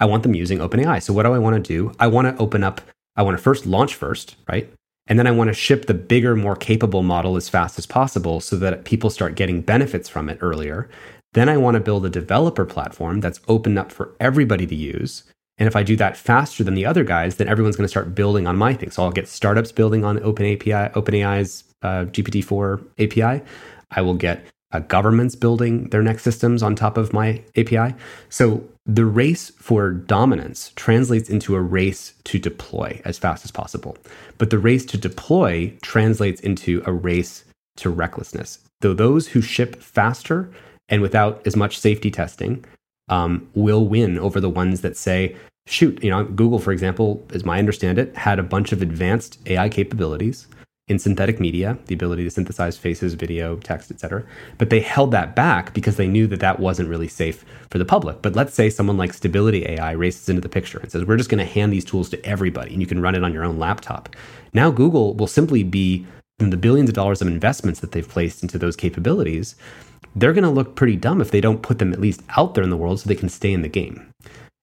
I want them using OpenAI. So what do I want to do? I want to open up. I want to first launch first, right? And then I want to ship the bigger, more capable model as fast as possible so that people start getting benefits from it earlier. Then I want to build a developer platform that's open up for everybody to use. And if I do that faster than the other guys, then everyone's going to start building on my thing. So I'll get startups building on OpenAPI, OpenAI's uh, GPT-4 API. I will get uh, governments building their next systems on top of my API. So the race for dominance translates into a race to deploy as fast as possible. But the race to deploy translates into a race to recklessness. Though those who ship faster and without as much safety testing um, will win over the ones that say, shoot, you know, Google, for example, as my understand it, had a bunch of advanced AI capabilities in synthetic media, the ability to synthesize faces, video, text, etc. But they held that back because they knew that that wasn't really safe for the public. But let's say someone like Stability AI races into the picture and says, "We're just going to hand these tools to everybody, and you can run it on your own laptop." Now Google will simply be the billions of dollars of investments that they've placed into those capabilities. They're going to look pretty dumb if they don't put them at least out there in the world so they can stay in the game.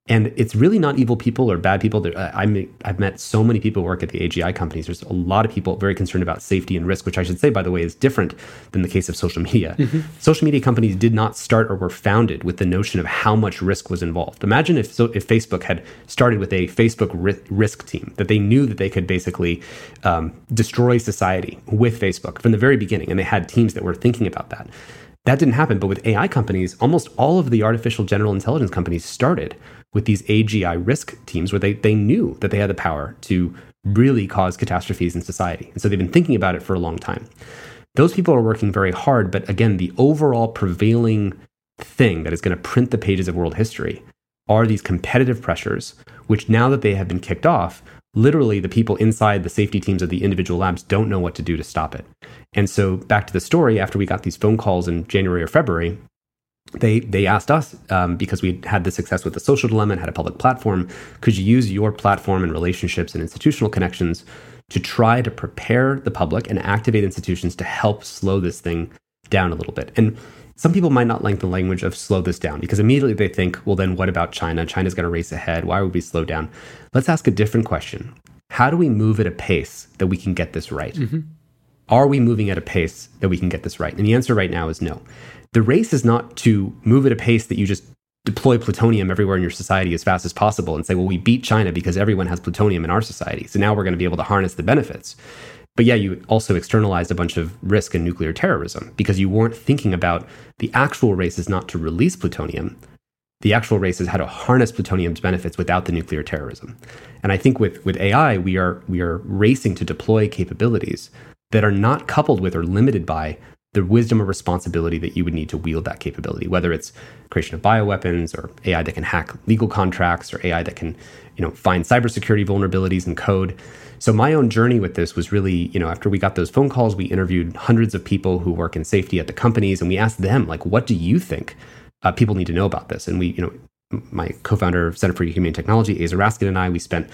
And it's really not evil people or bad people. I, have met so many people who work at the AGI companies. There's a lot of people very concerned about safety and risk, which I should say, by the way, is different than the case of social media. <laughs> Mm-hmm. Social media companies did not start or were founded with the notion of how much risk was involved. Imagine if, so, if Facebook had started with a Facebook risk team, that they knew that they could basically um, destroy society with Facebook from the very beginning, and they had teams that were thinking about that. That didn't happen. But with AI companies, almost all of the artificial general intelligence companies started with these AGI risk teams where they, they knew that they had the power to really cause catastrophes in society. And so they've been thinking about it for a long time. Those people are working very hard, but again, the overall prevailing thing that is going to print the pages of world history are these competitive pressures, which now that they have been kicked off, literally the people inside the safety teams of the individual labs don't know what to do to stop it. And so, back to the story, after we got these phone calls in January or February, they they asked us um, because we had the success with the social dilemma and had a public platform could you use your platform and relationships and institutional connections to try to prepare the public and activate institutions to help slow this thing down a little bit and some people might not like the language of slow this down because immediately they think well then what about china china's going to race ahead why would we slow down let's ask a different question how do we move at a pace that we can get this right mm-hmm. are we moving at a pace that we can get this right and the answer right now is no the race is not to move at a pace that you just deploy plutonium everywhere in your society as fast as possible and say, well, we beat China because everyone has plutonium in our society. So now we're going to be able to harness the benefits. But yeah, you also externalized a bunch of risk in nuclear terrorism because you weren't thinking about the actual race is not to release plutonium. The actual race is how to harness plutonium's benefits without the nuclear terrorism. And I think with, with AI, we are, we are racing to deploy capabilities that are not coupled with or limited by the wisdom or responsibility that you would need to wield that capability, whether it's creation of bioweapons or AI that can hack legal contracts or AI that can, you know, find cybersecurity vulnerabilities in code. So my own journey with this was really, you know, after we got those phone calls, we interviewed hundreds of people who work in safety at the companies, and we asked them, like, what do you think uh, people need to know about this? And we, you know, my co-founder of Center for Humane Technology, Aza Raskin, and I, we spent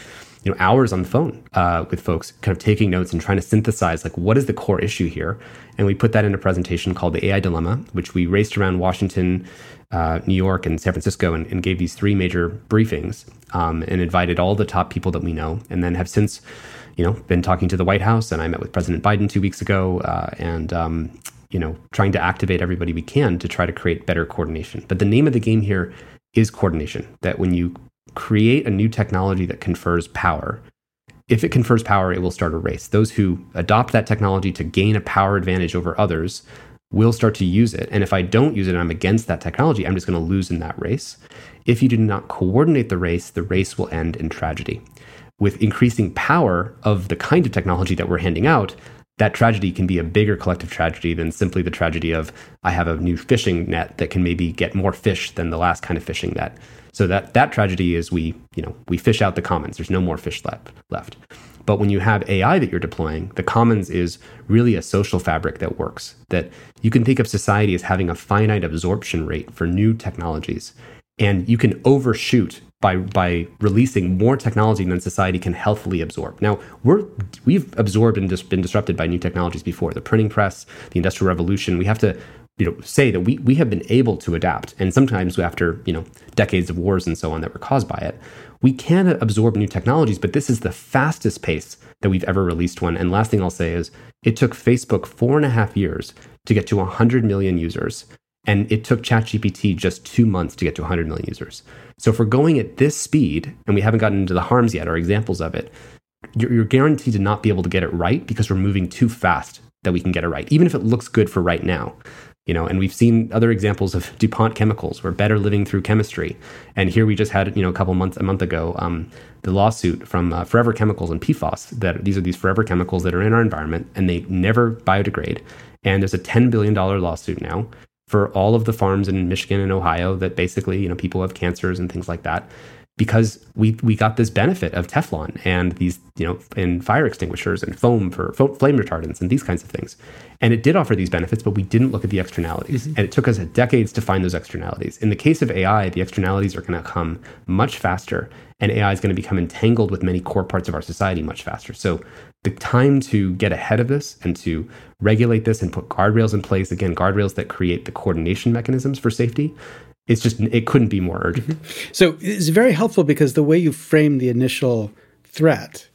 you know hours on the phone uh, with folks kind of taking notes and trying to synthesize like what is the core issue here and we put that in a presentation called the ai dilemma which we raced around washington uh, new york and san francisco and, and, gave these three major briefings um, and invited all the top people that we know and then have since you know been talking to the white house and i met with president biden two weeks ago uh, and um, you know trying to activate everybody we can to try to create better coordination but the name of the game here is coordination that when you create a new technology that confers power. If it confers power, it will start a race. Those who adopt that technology to gain a power advantage over others will start to use it. And if I don't use it and I'm against that technology, I'm just going to lose in that race. If you do not coordinate the race, the race will end in tragedy. With increasing power of the kind of technology that we're handing out, that tragedy can be a bigger collective tragedy than simply the tragedy of I have a new fishing net that can maybe get more fish than the last kind of fishing net. So that that tragedy is we, you know, we fish out the commons. There's no more fish left left. But when you have AI that you're deploying, the commons is really a social fabric that works. That you can think of society as having a finite absorption rate for new technologies. And you can overshoot by by releasing more technology than society can healthily absorb. Now we're we've absorbed and just been disrupted by new technologies before the printing press, the industrial revolution. We have to you know say that we we have been able to adapt, and sometimes after you know decades of wars and so on that were caused by it, we can absorb new technologies. But this is the fastest pace that we've ever released one. And last thing I'll say is it took Facebook four and a half years to get to 100 million users. And it took ChatGPT just two months to get to 100 million users. So if we're going at this speed, and we haven't gotten into the harms yet or examples of it, you're, you're guaranteed to not be able to get it right because we're moving too fast that we can get it right, even if it looks good for right now. You know, and we've seen other examples of DuPont chemicals. We're better living through chemistry. And here we just had, you know, a couple months, a month ago, um, the lawsuit from uh, Forever Chemicals and PFAS that these are these forever chemicals that are in our environment and they never biodegrade. And there's a $10 billion lawsuit now for all of the farms in Michigan and Ohio that basically, you know, people have cancers and things like that because we we got this benefit of Teflon and these you know and fire extinguishers and foam for flame retardants and these kinds of things, and it did offer these benefits, but we didn't look at the externalities, mm-hmm. and it took us decades to find those externalities. In the case of AI, the externalities are going to come much faster, and AI is going to become entangled with many core parts of our society much faster. So the time to get ahead of this and to regulate this and put guardrails in place again guardrails that create the coordination mechanisms for safety it's just it couldn't be more urgent. Mm-hmm. So it's very helpful because the way you frame the initial threat,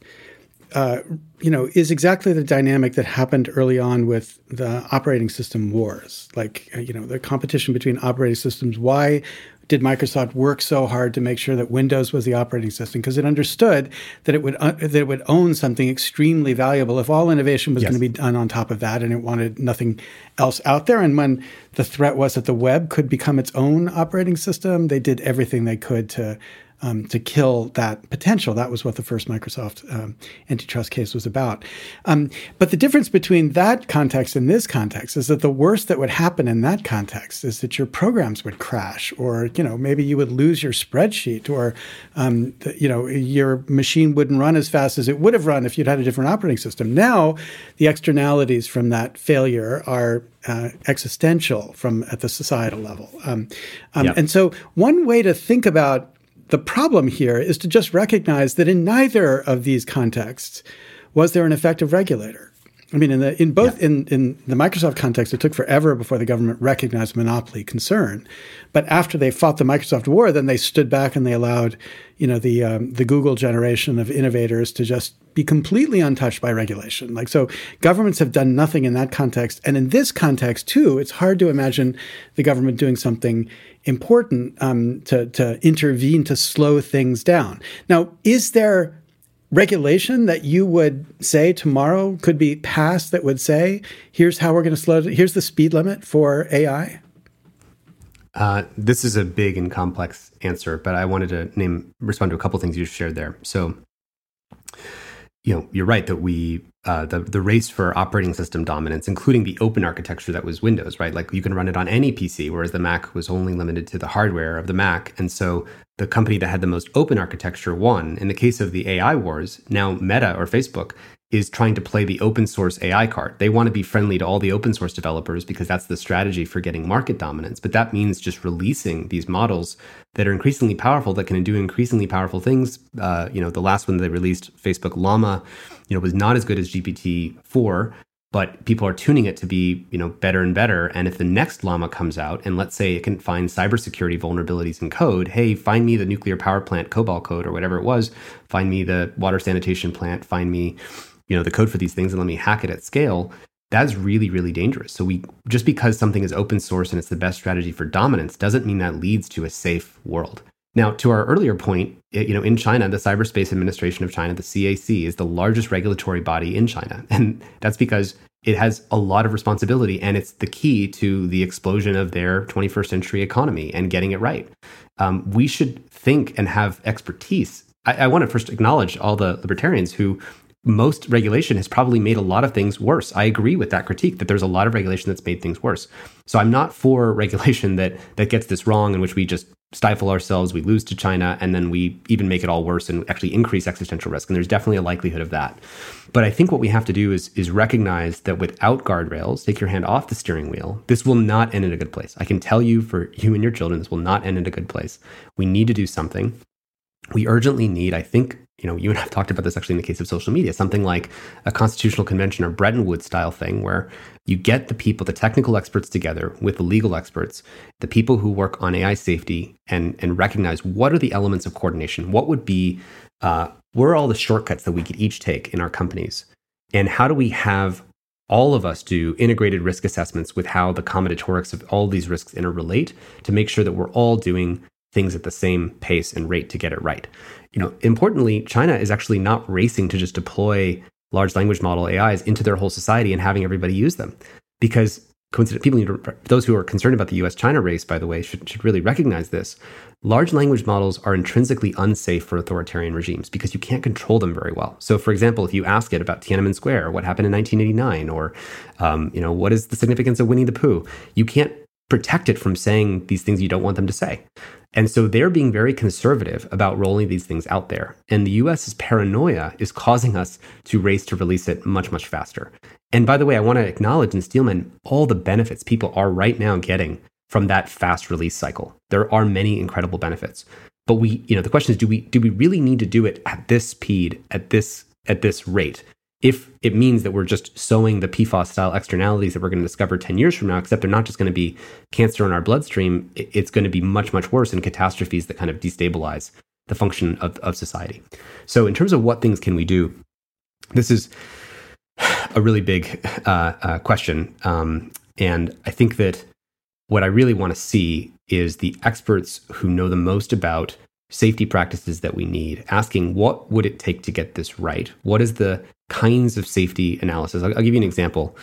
uh, you know, is exactly the dynamic that happened early on with the operating system wars. Like uh, you know, the competition between operating systems. Why did Microsoft work so hard to make sure that Windows was the operating system because it understood that it would uh, that it would own something extremely valuable if all innovation was yes. going to be done on top of that, and it wanted nothing else out there. And when the threat was that the web could become its own operating system, they did everything they could to um, to kill that potential. That was what the first Microsoft um, antitrust case was about. Um, but the difference between that context and this context is that the worst that would happen in that context is that your programs would crash, or you know maybe you would lose your spreadsheet, or um, the, you know your machine wouldn't run as fast as it would have run if you'd had a different operating system. Now, the externalities from that failure are uh, existential from at the societal level. Um, um. And so, one way to think about the problem here is to just recognize that in neither of these contexts was there an effective regulator. I mean, in the in both yeah. in in the Microsoft context, it took forever before the government recognized monopoly concern. But after they fought the Microsoft war, then they stood back and they allowed, you know, the um, the Google generation of innovators to just be completely untouched by regulation. Like so, governments have done nothing in that context, and in this context too, it's hard to imagine the government doing something important um, to, to intervene to slow things down. Now, is there regulation that you would say tomorrow could be passed that would say, here's how we're going to slow, here's the speed limit for AI? Uh, this is a big and complex answer, but I wanted to name respond to a couple things you shared there. So, you know, you're right that we uh, the the race for operating system dominance, including the open architecture that was Windows, right? Like you can run it on any PC, whereas the Mac was only limited to the hardware of the Mac. And so the company that had the most open architecture won. In the case of the AI wars, now Meta or Facebook is trying to play the open source AI card. They want to be friendly to all the open source developers because that's the strategy for getting market dominance. But that means just releasing these models that are increasingly powerful, that can do increasingly powerful things. Uh, you know, the last one they released, Facebook Llama, you know, was not as good as GPT four, but people are tuning it to be you know better and better and if the next llama comes out and let's say it can find cybersecurity vulnerabilities in code hey find me the nuclear power plant cobol code or whatever it was find me the water sanitation plant find me you know the code for these things and let me hack it at scale that's really really dangerous. So we just because something is open source and it's the best strategy for dominance doesn't mean that leads to a safe world. Now to our earlier point you know in china the cyberspace administration of china the cac is the largest regulatory body in china. <laughs> And that's because it has a lot of responsibility and it's the key to the explosion of their 21st century economy and getting it right. Um, we should think and have expertise. I, I want to first acknowledge all the libertarians who most regulation has probably made a lot of things worse. I agree with that critique that there's a lot of regulation that's made things worse. So I'm not for <laughs> regulation that that gets this wrong in which we just stifle ourselves, we lose to China, and then we even make it all worse and actually increase existential risk. And there's definitely a likelihood of that. But I think what we have to do is is recognize that without guardrails, take your hand off the steering wheel. This will not end in a good place. I can tell you for <laughs> you and your children, this will not end in a good place. We need to do something. we urgently need, I think, you know, you and I have talked about this actually in the case of social media, something like a constitutional convention or Bretton Woods style thing where you get the people, the technical experts together with the legal experts, the people who work on AI safety and, and recognize what are the elements of coordination? What would be, uh, where are all the shortcuts that we could each take in our companies? And how do we have all of us do integrated risk assessments with how the combinatorics of all these risks interrelate to make sure that we're all doing things at the same pace and rate to get it right. You know, importantly, China is actually not racing to just deploy large language model AIs into their whole society and having everybody use them. Because coincident people need to, those who are concerned about the US China race, by the way, should, should really recognize this. Large language models are intrinsically unsafe for authoritarian regimes because you can't control them very well. So, for example, if you ask it about Tiananmen Square, what happened in 1989, or um, you know, what is the significance of Winnie the Pooh, you can't protect it from saying these things you don't want them to say. And so they're being very conservative about rolling these things out there. And the US's paranoia is causing us to race to release it much, much faster. And by the way, I want to acknowledge in Steelman all the benefits people are right now getting from that fast release cycle. There are many incredible benefits. But we, you know, the question is do we do we really need to do it at this speed, at this at this rate? If it means that we're just sowing the PFAS style externalities that we're going to discover 10 years from now, except they're not just going to be cancer in our bloodstream, it's going to be much, much worse in catastrophes that kind of destabilize the function of, of society. So, in terms of what things can we do, this is a really big uh, uh, question. Um, and I think that what I really want to see is the experts who know the most about safety practices that we need, asking what would it take to get this right? What is the kinds of safety analysis? I'll, I'll give you an example.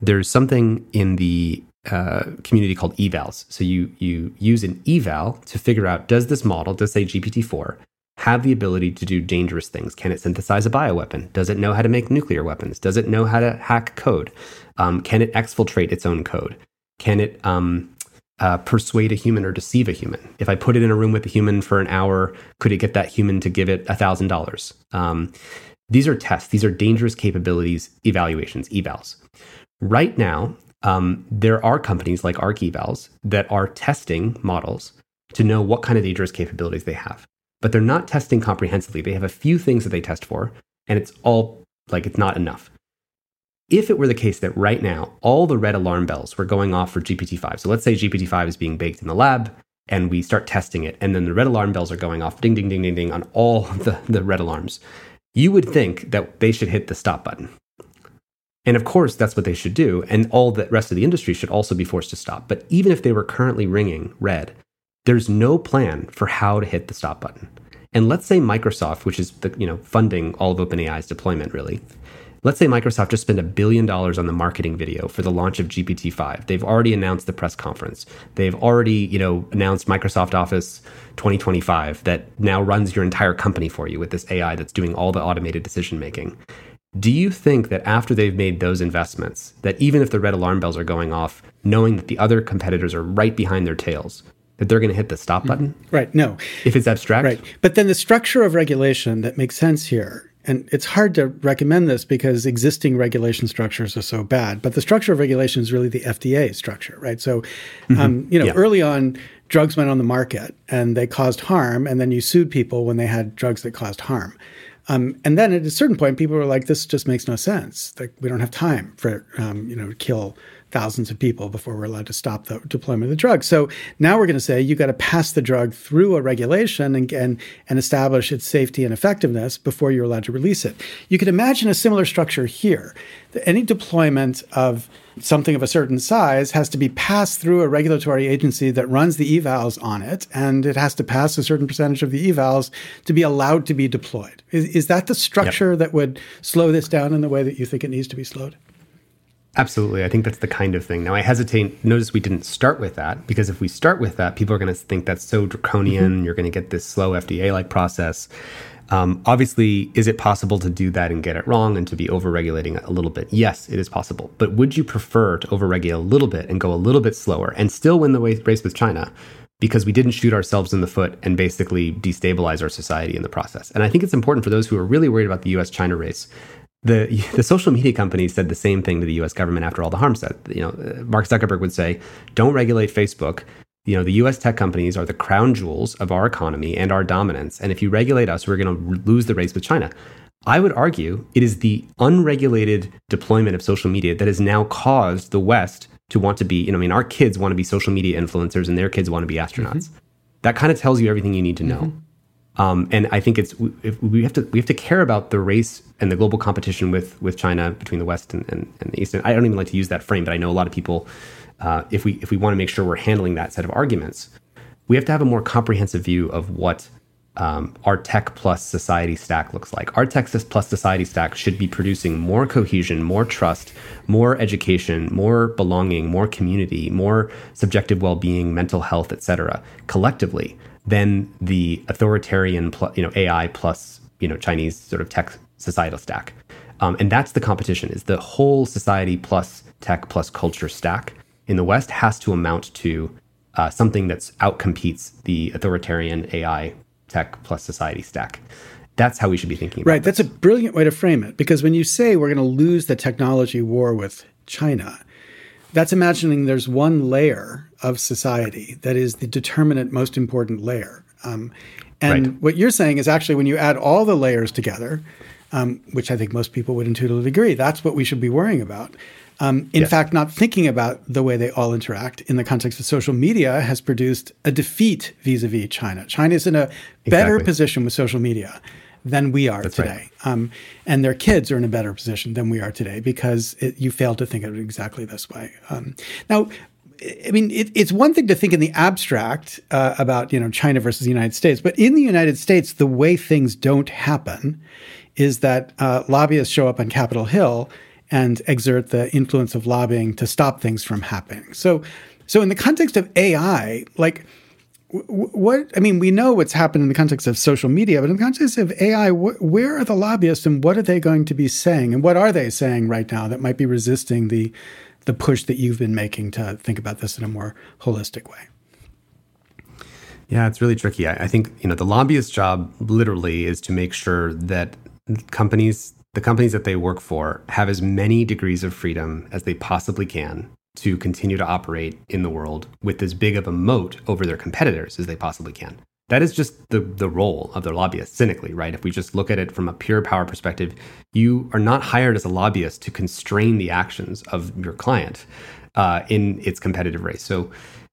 There's something in the uh, community called evals. So you you use an eval to figure out does this model, does say GPT-4, have the ability to do dangerous things? Can it synthesize a bioweapon? Does it know how to make nuclear weapons? Does it know how to hack code? Um, can it exfiltrate its own code? Can it um, uh, persuade a human or deceive a human. If I put it in a room with a human for an hour, could it get that human to give it a $1,000? Um, these are tests, these are dangerous capabilities evaluations, evals. Right now, um, there are companies like ARC Evals that are testing models to know what kind of dangerous capabilities they have. But they're not testing comprehensively. They have a few things that they test for, and it's all like it's not enough if it were the case that right now all the red alarm bells were going off for GPT-5, so let's say GPT-5 is being baked in the lab and we start testing it, and then the red alarm bells are going off ding, ding, ding, ding, ding on all <laughs> the, the red alarms, you would think that they should hit the stop button. And of course, that's what they should do. And all the rest of the industry should also be forced to stop. But even if they were currently ringing red, there's no plan for how to hit the stop button. And let's say Microsoft, which is the, you know funding all of OpenAI's deployment, really, Let's say Microsoft just spent a billion dollars on the marketing video for the launch of GPT-5. They've already announced the press conference. They've already, you know, announced Microsoft Office 2025 that now runs your entire company for you with this AI that's doing all the automated decision making. Do you think that after they've made those investments, that even if the red alarm bells are going off, knowing that the other competitors are right behind their tails, that they're going to hit the stop button? Mm-hmm. Right. No. If it's abstract. Right. But then the structure of regulation that makes sense here and it's hard to recommend this because existing regulation structures are so bad. But the structure of regulation is really the FDA structure, right? So, mm-hmm. um, you know, yeah. early on, drugs went on the market and they caused harm, and then you sued people when they had drugs that caused harm. Um, and then at a certain point, people were like, "This just makes no sense. Like, we don't have time for um, you know kill thousands of people before we're allowed to stop the deployment of the drug. So now we're going to say you got to pass the drug through a regulation and, and, and establish its safety and effectiveness before you're allowed to release it. You can imagine a similar structure here. Any deployment of something of a certain size has to be passed through a regulatory agency that runs the evals on it, and it has to pass a certain percentage of the evals to be allowed to be deployed. Is, is that the structure yep. that would slow this down in the way that you think it needs to be slowed? Absolutely. I think that's the kind of thing. Now, I hesitate. Notice we didn't start with that because if we start with that, people are going to think that's so draconian. Mm-hmm. You're going to get this slow FDA like process. Um, obviously, is it possible to do that and get it wrong and to be overregulating a little bit? Yes, it is possible. But would you prefer to overregulate a little bit and go a little bit slower and still win the race with China? Because we didn't shoot ourselves in the foot and basically destabilize our society in the process. And I think it's important for those who are really worried about the US China race the <laughs> the social media companies said the same thing to the U.S. government after all the harm said. You know, Mark Zuckerberg would say, "Don't regulate Facebook. You know, the US tech companies are the crown jewels of our economy and our dominance. And if you regulate us, we're going to lose the race with China. I would argue it is the unregulated deployment of social media that has now caused the West to want to be, you know, I mean, our kids want to be social media influencers and their kids want to be astronauts. Mm-hmm. That kind of tells you everything you need to know. Mm-hmm. Um, and I think it's we have to we have to care about the race and the global competition with with China between the West and, and, and the East. And I don't even like to use that frame, but I know a lot of people. Uh, if we if we want to make sure we're handling that set of arguments, we have to have a more comprehensive view of what um, our tech plus society stack looks like. Our tech plus society stack should be producing more cohesion, more trust, more education, more belonging, more community, more subjective well-being, mental health, etc. collectively than the authoritarian, you know, AI plus you know Chinese sort of tech societal stack. Um, and that's the competition: is the whole society plus tech plus culture stack in the West has to amount to uh, something that's outcompetes the authoritarian AI tech plus society stack. That's how we should be thinking Right. That's a brilliant way to frame it because when you say we're going to lose the technology war with China, that's imagining there's one layer of society that is the determinate most important layer. Um, and right. what you're saying is actually when you add all the layers together, um, which I think most people would intuitively agree, that's what we should be worrying about. Um, in yes. fact, not thinking about the way they all interact in the context of social media has produced a defeat vis a vis China. China is in a better exactly. position with social media than we are That's today. Right. Um, and their kids are in a better position than we are today because it, you failed to think of it exactly this way. Um, now, I mean, it, it's one thing to think in the abstract uh, about you know China versus the United States, but in the United States, the way things don't happen is that uh, lobbyists show up on Capitol Hill and exert the influence of lobbying to stop things from happening. So, so in the context of AI, like what I mean, we know what's happened in the context of social media, but in the context of AI, wh- where are the lobbyists and what are they going to be saying, and what are they saying right now that might be resisting the the push that you've been making to think about this in a more holistic way? Yeah, it's really tricky. I, I think you know the lobbyist job literally is to make sure that companies the companies that they work for have as many degrees of freedom as they possibly can to continue to operate in the world with as big of a moat over their competitors as they possibly can. That is just the, the role of their lobbyist, cynically, right? If we just look at it from a pure power perspective, you are not hired as a lobbyist to constrain the actions of your client uh, in its competitive race. So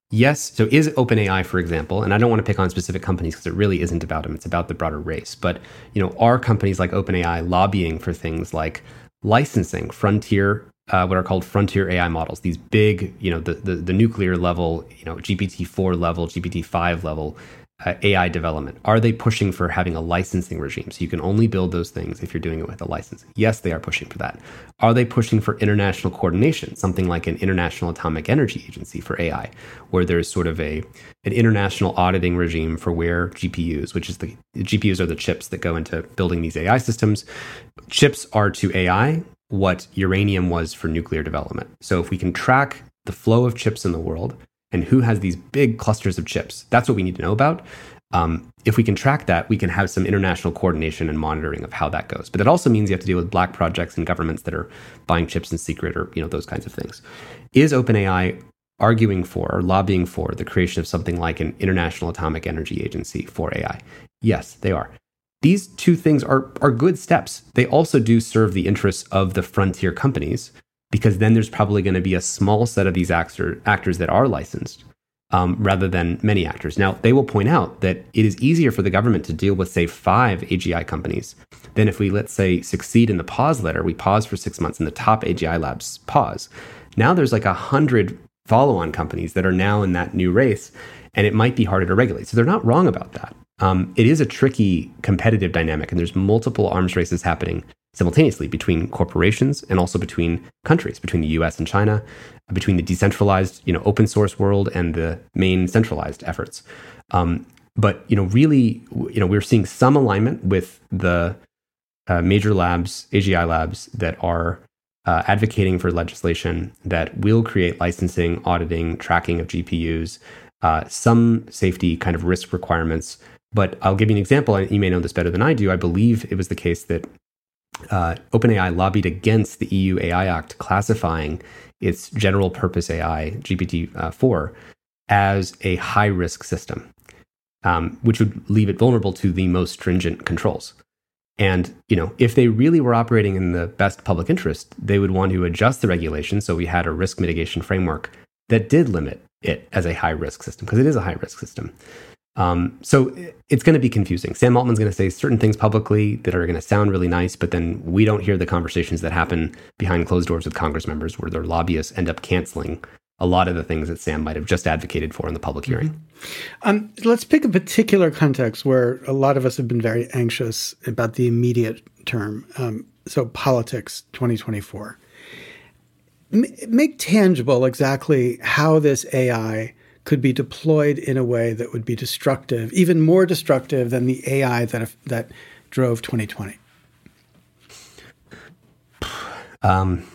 yes, so is OpenAI, for example, and I don't want to pick on specific companies because it really isn't about them. It's about the broader race. But you know, are companies like OpenAI lobbying for things like licensing frontier, uh, what are called frontier AI models? These big, you know, the, the the nuclear level, you know, GPT four level, GPT five level uh, AI development? Are they pushing for having a licensing regime? So you can only build those things if you're doing it with a license. Yes, they are pushing for that. Are they pushing for international coordination, something like an International Atomic Energy Agency for AI, where there's sort of a an international auditing regime for where GPUs, which is the, the GPUs are the chips that go into building these AI systems. Chips are to AI what uranium was for nuclear development. So if we can track the flow of chips in the world and who has these big clusters of chips. That's what we need to know about. Um, if we can track that, we can have some international coordination and monitoring of how that goes. But that also means you have to deal with black projects and governments that are buying chips in secret or you know those kinds of things. Is OpenAI arguing for or lobbying for the creation of something like an international atomic energy agency for AI? Yes, they are. These two things are are good steps. They also do serve the interests of the frontier companies because then there's probably going to be a small set of these actor, actors that are licensed um, rather than many actors. Now, they will point out that it is easier for the government to deal with, say, five AGI companies than if we, let's say, succeed in the pause letter. We pause for six months and the top AGI labs pause. Now there's like a hundred follow on companies that are now in that new race, and it might be harder to regulate. So they're not wrong about that. Um, it is a tricky competitive dynamic, and there's multiple arms races happening simultaneously between corporations and also between countries, between the US and China, between the decentralized, you know, open source world and the main centralized efforts. Um, but you know, really, you know, we're seeing some alignment with the uh, major labs, AGI labs that are uh, advocating for legislation that will create licensing, auditing, tracking of GPUs, uh, some safety kind of risk requirements. But I'll give you an example. You may know this better than I do. I believe it was the case that uh, OpenAI lobbied against the EU AI Act classifying its general purpose AI, GPT-4, as a high risk system, um, which would leave it vulnerable to the most stringent controls. And you know, if they really were operating in the best public interest, they would want to adjust the regulation so we had a risk mitigation framework that did limit it as a high risk system because it is a high risk system. Um, so it's going to be confusing. Sam Altman's going to say certain things publicly that are going to sound really nice, but then we don't hear the conversations that happen behind closed doors with Congress members where their lobbyists end up canceling a lot of the things that Sam might have just advocated for in the public hearing. Mm-hmm. Um, let's pick a particular context where a lot of us have been very anxious about the immediate term. Um, so, politics 2024. M- make tangible exactly how this AI could be deployed in a way that would be destructive, even more destructive than the AI that that drove 2020? Um,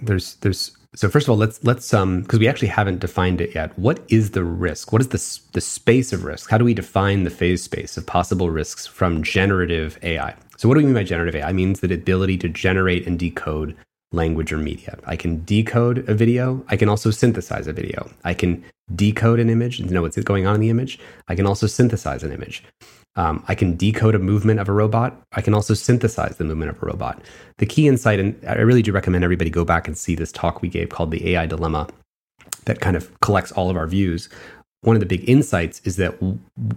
there's there's so first of all let's let's um because we actually haven't defined it yet. What is the risk? What is the the space of risk? How do we define the phase space of possible risks from generative AI? So what do we mean by generative AI? It means the ability to generate and decode language or media. I can decode a video. I can also synthesize a video. I can decode an image and know what's going on in the image. I can also synthesize an image. Um, I can decode a movement of a robot. I can also synthesize the movement of a robot. The key insight, and I really do recommend everybody go back and see this talk we gave called The AI Dilemma that kind of collects all of our views. One of the big insights is that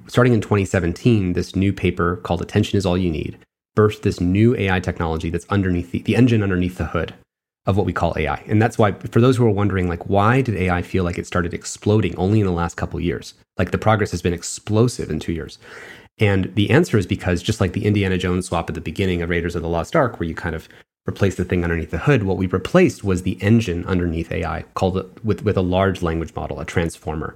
starting in 2017, this new paper called Attention is All You Need birthed this new AI technology that's underneath the, the engine underneath the hood of what we call AI. And that's why, for those who are wondering, like, why did AI feel like it started exploding only in the last couple years? Like, the progress has been explosive in two years. And the answer is because just like the Indiana Jones swap at the beginning of Raiders of the Lost Ark, where you kind of replace the thing underneath the hood, what we replaced was the engine underneath AI, called a, with, with a large language model, a transformer.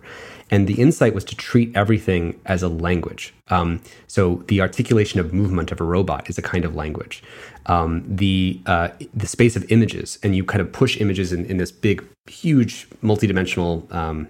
And the insight was to treat everything as a language. Um, so the articulation of movement of a robot is a kind of language. Um, the uh, the space of images, and you kind of push images in, in this big, huge, multidimensional um,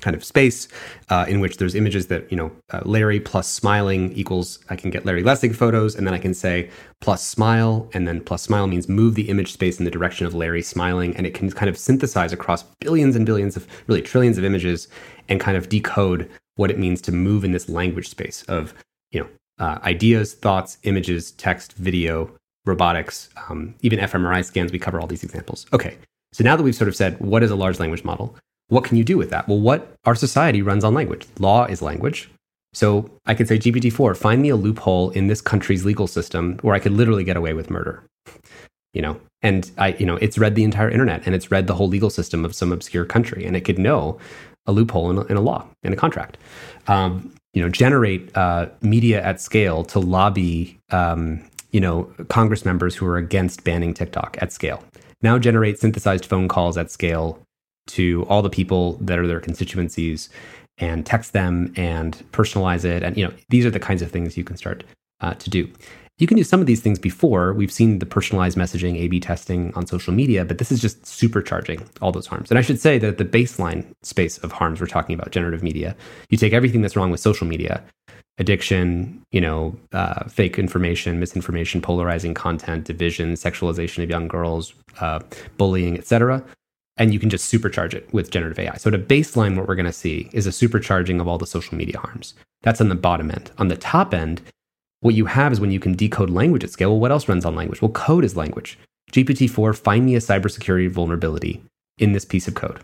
kind of space uh, in which there's images that you know uh, Larry plus smiling equals I can get Larry Lessig photos, and then I can say plus smile, and then plus smile means move the image space in the direction of Larry smiling, and it can kind of synthesize across billions and billions of really trillions of images and kind of decode what it means to move in this language space of you know uh, ideas, thoughts, images, text, video, robotics, um, even fMRI scans. We cover all these examples. Okay, so now that we've sort of said what is a large language model what can you do with that? Well, what our society runs on language. Law is language. So I could say GPT-4, find me a loophole in this country's legal system where I could literally get away with murder. <laughs> You know, and I, you know, it's read the entire internet and it's read the whole legal system of some obscure country, and it could know a loophole in a, in a law in a contract. Um, you know, generate uh, media at scale to lobby, um, you know, Congress members who are against banning TikTok at scale. Now generate synthesized phone calls at scale to all the people that are their constituencies and text them and personalize it. And you know, these are the kinds of things you can start uh, to do. You can do some of these things before. We've seen the personalized messaging, A/B testing on social media, but this is just supercharging all those harms. And I should say that the baseline space of harms we're talking about, generative media, you take everything that's wrong with social media, addiction, you know, uh, fake information, misinformation, polarizing content, division, sexualization of young girls, uh, bullying, etc and you can just supercharge it with generative AI. So, a baseline, what we're going to see is a supercharging of all the social media harms. That's on the bottom end. On the top end, what you have is when you can decode language at scale. Well, what else runs on language? Well, code is language. GPT 4, find me a cybersecurity vulnerability in this piece of code.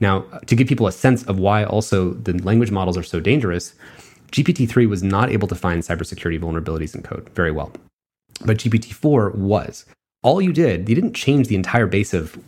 Now, to give people a sense of why also the language models are so dangerous, GPT 3 was not able to find cybersecurity vulnerabilities in code very well. But GPT 4 was all you did, you didn't change the entire base of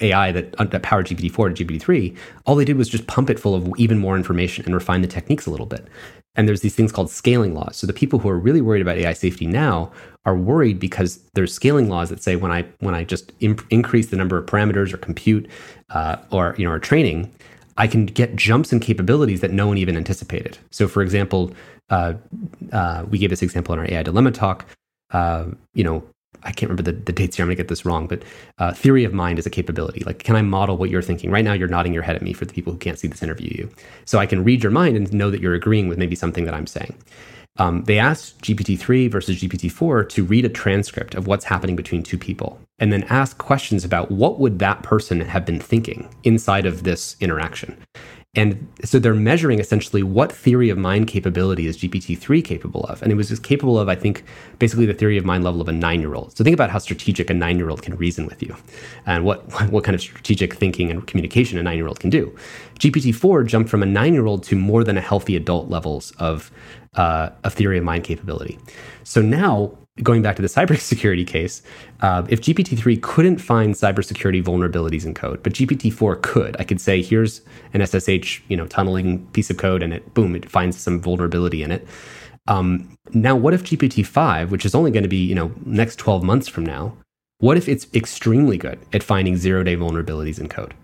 AI that, that powered GPT-4 to GPT-3. All they did was just pump it full of even more information and refine the techniques a little bit. And there's these things called scaling laws. So the people who are really worried about AI safety now are worried because there's scaling laws that say when I when I just imp- increase the number of parameters or compute uh, or you know or training, I can get jumps in capabilities that no one even anticipated. So for example, uh, uh, we gave this example in our AI dilemma talk. Uh, you know, I can't remember the, the dates here. I'm going to get this wrong, but uh, theory of mind is a capability. Like, can I model what you're thinking? Right now, you're nodding your head at me for the people who can't see this interview you. So I can read your mind and know that you're agreeing with maybe something that I'm saying. Um, they asked GPT-3 versus GPT-4 to read a transcript of what's happening between two people and then ask questions about what would that person have been thinking inside of this interaction. And so they're measuring essentially what theory of mind capability is GPT-3 capable of. And it was capable of, I think, basically the theory of mind level of a nine-year-old. So think about how strategic a nine-year-old can reason with you and what, <laughs> what kind of strategic thinking and communication a nine-year-old can do. GPT-4 jumped from a nine-year-old to more than a healthy adult levels of uh, a theory of mind capability. So now going back to the <laughs> cybersecurity case, uh, if GPT-3 couldn't find cybersecurity vulnerabilities in code, but GPT-4 could, I could say, here's an SSH, you know, tunneling piece of code, and it boom, it finds some vulnerability in it. Um, now, what if GPT-5, which is only going to be, you know, next 12 months from now, what if it's extremely good at finding zero-day vulnerabilities in code,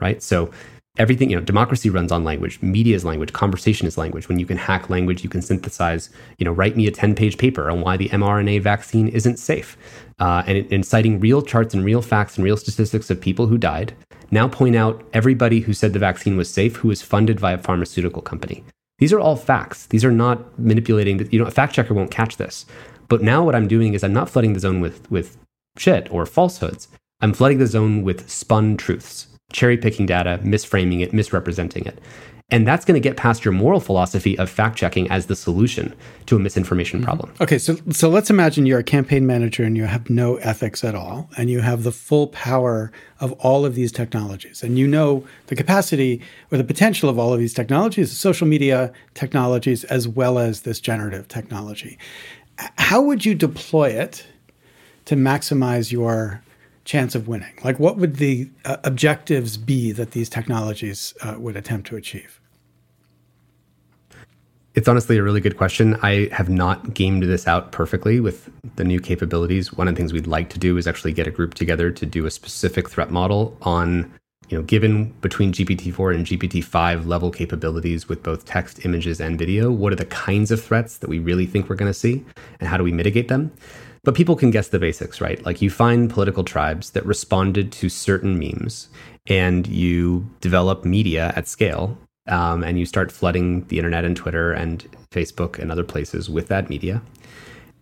right? So everything you know democracy runs on language media is language conversation is language. When you can hack language you can synthesize you know write me a 10 page paper on why the mrna vaccine isn't safe. Uh, and, and citing real charts and real facts and real statistics of people who died. Now point out everybody who said the vaccine was safe who was funded by a pharmaceutical company. These are all facts. These are not manipulating you know a fact checker won't catch this. But now what i'm doing is i'm not flooding the zone with with shit or falsehoods. I'm flooding the zone with spun truths cherry picking data, misframing it, misrepresenting it. And that's going to get past your moral philosophy of fact checking as the solution to a misinformation mm-hmm. problem. Okay, so so let's imagine you're a campaign manager and you have no ethics at all, and you have the full power of all of these technologies, and you know the capacity or the potential of all of these technologies, social media technologies, as well as this generative technology. How would you deploy it to maximize your chance of winning? Like, what would the uh, objectives be that these technologies uh, would attempt to achieve? It's honestly a really good question. I have not gamed this out perfectly with the new capabilities. One of the things we'd like to do is actually get a group together to do a specific threat model on, you know, given between GPT-4 and GPT-5 level capabilities with both text, images, and video, what are the kinds of threats that we really think we're going to see, and how do we mitigate them? But people can guess the basics, right? Like you find political tribes that responded to certain memes and you develop media at scale um, and you start flooding the internet and Twitter and Facebook and other places with that media.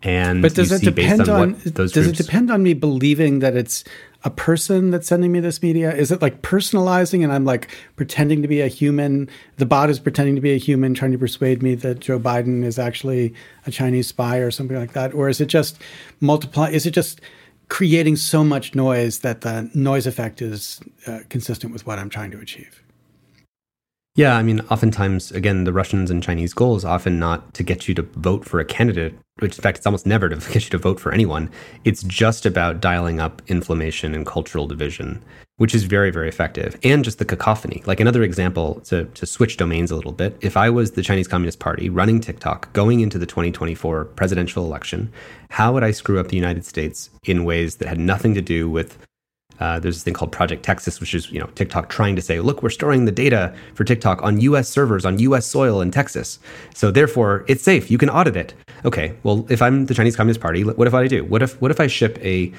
And but does it depend on, on does groups, it depend on me believing that it's a person that's sending me this media? Is it like personalizing and I'm like pretending to be a human? The bot is pretending to be a human, trying to persuade me that Joe Biden is actually a Chinese spy or something like that? Or is it just multiply? Is it just creating so much noise that the noise effect is uh, consistent with what I'm trying to achieve? Yeah, I mean, oftentimes, again, the Russians and Chinese goal is often not to get you to vote for a candidate, which in fact, it's almost never to <laughs> get you to vote for anyone. It's just about dialing up inflammation and cultural division, which is very, very effective. And just the cacophony. Like another example to, to switch domains a little bit, if I was the Chinese Communist Party running TikTok going into the 2024 presidential election, how would I screw up the United States in ways that had nothing to do with uh, there's this thing called Project Texas, which is you know TikTok trying to say, look, we're storing the data for TikTok on U.S. servers on U.S. soil in Texas, so therefore it's safe. You can audit it. Okay, well, if I'm the Chinese Communist Party, what if I do? What if what if I ship a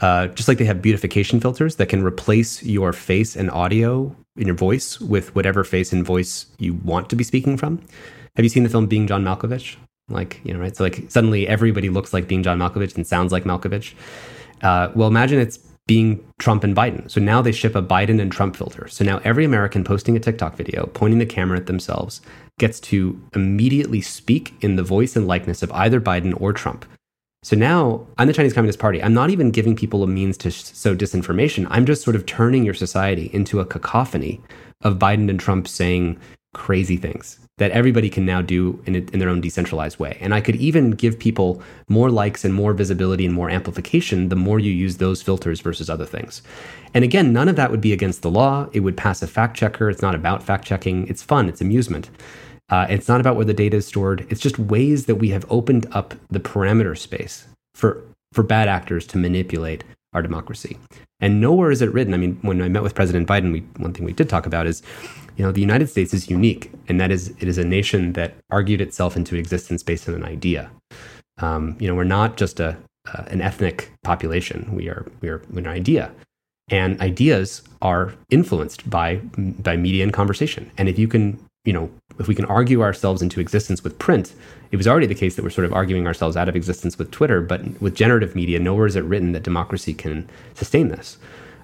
uh, just like they have beautification filters that can replace your face and audio in your voice with whatever face and voice you want to be speaking from. Have you seen the film Being John Malkovich? Like, you know, right? So like suddenly everybody looks like Being John Malkovich and sounds like Malkovich. Uh, well, imagine it's being Trump and Biden. So now they ship a Biden and Trump filter. So now every American posting a TikTok video, pointing the camera at themselves, gets to immediately speak in the voice and likeness of either Biden or Trump. So now I'm the Chinese Communist Party. I'm not even giving people a means to sow disinformation. I'm just sort of turning your society into a cacophony of Biden and Trump saying crazy things that everybody can now do in, in their own decentralized way. And I could even give people more likes and more visibility and more amplification the more you use those filters versus other things. And again, none of that would be against the law. It would pass a fact checker. It's not about fact checking. It's fun. It's amusement. Uh, it's not about where the data is stored. It's just ways that we have opened up the parameter space for for bad actors to manipulate our democracy. And nowhere is it written. I mean, when I met with President Biden, we, one thing we did talk about is you know, the United States is unique, and that is it is a nation that argued itself into existence based on an idea. Um, you know, we're not just a uh, an ethnic population. We are we are an idea, and ideas are influenced by by media and conversation. And if you can, you know, if we can argue ourselves into existence with print, it was already the case that we're sort of arguing ourselves out of existence with Twitter. But with generative media, nowhere is it written that democracy can sustain this.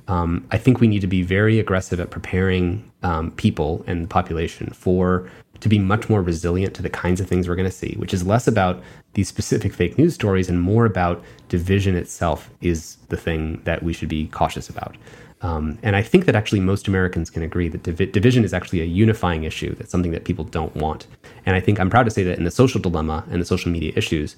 Um, I think we need to be very aggressive at preparing um, people and the population for to be much more resilient to the kinds of things we're going to see, which is less about these specific fake news stories and more about division itself is the thing that we should be cautious about. Um, and I think that actually most Americans can agree that divi- division is actually a unifying issue. That's something that people don't want. And I think I'm proud to say that in the social dilemma and the social media issues,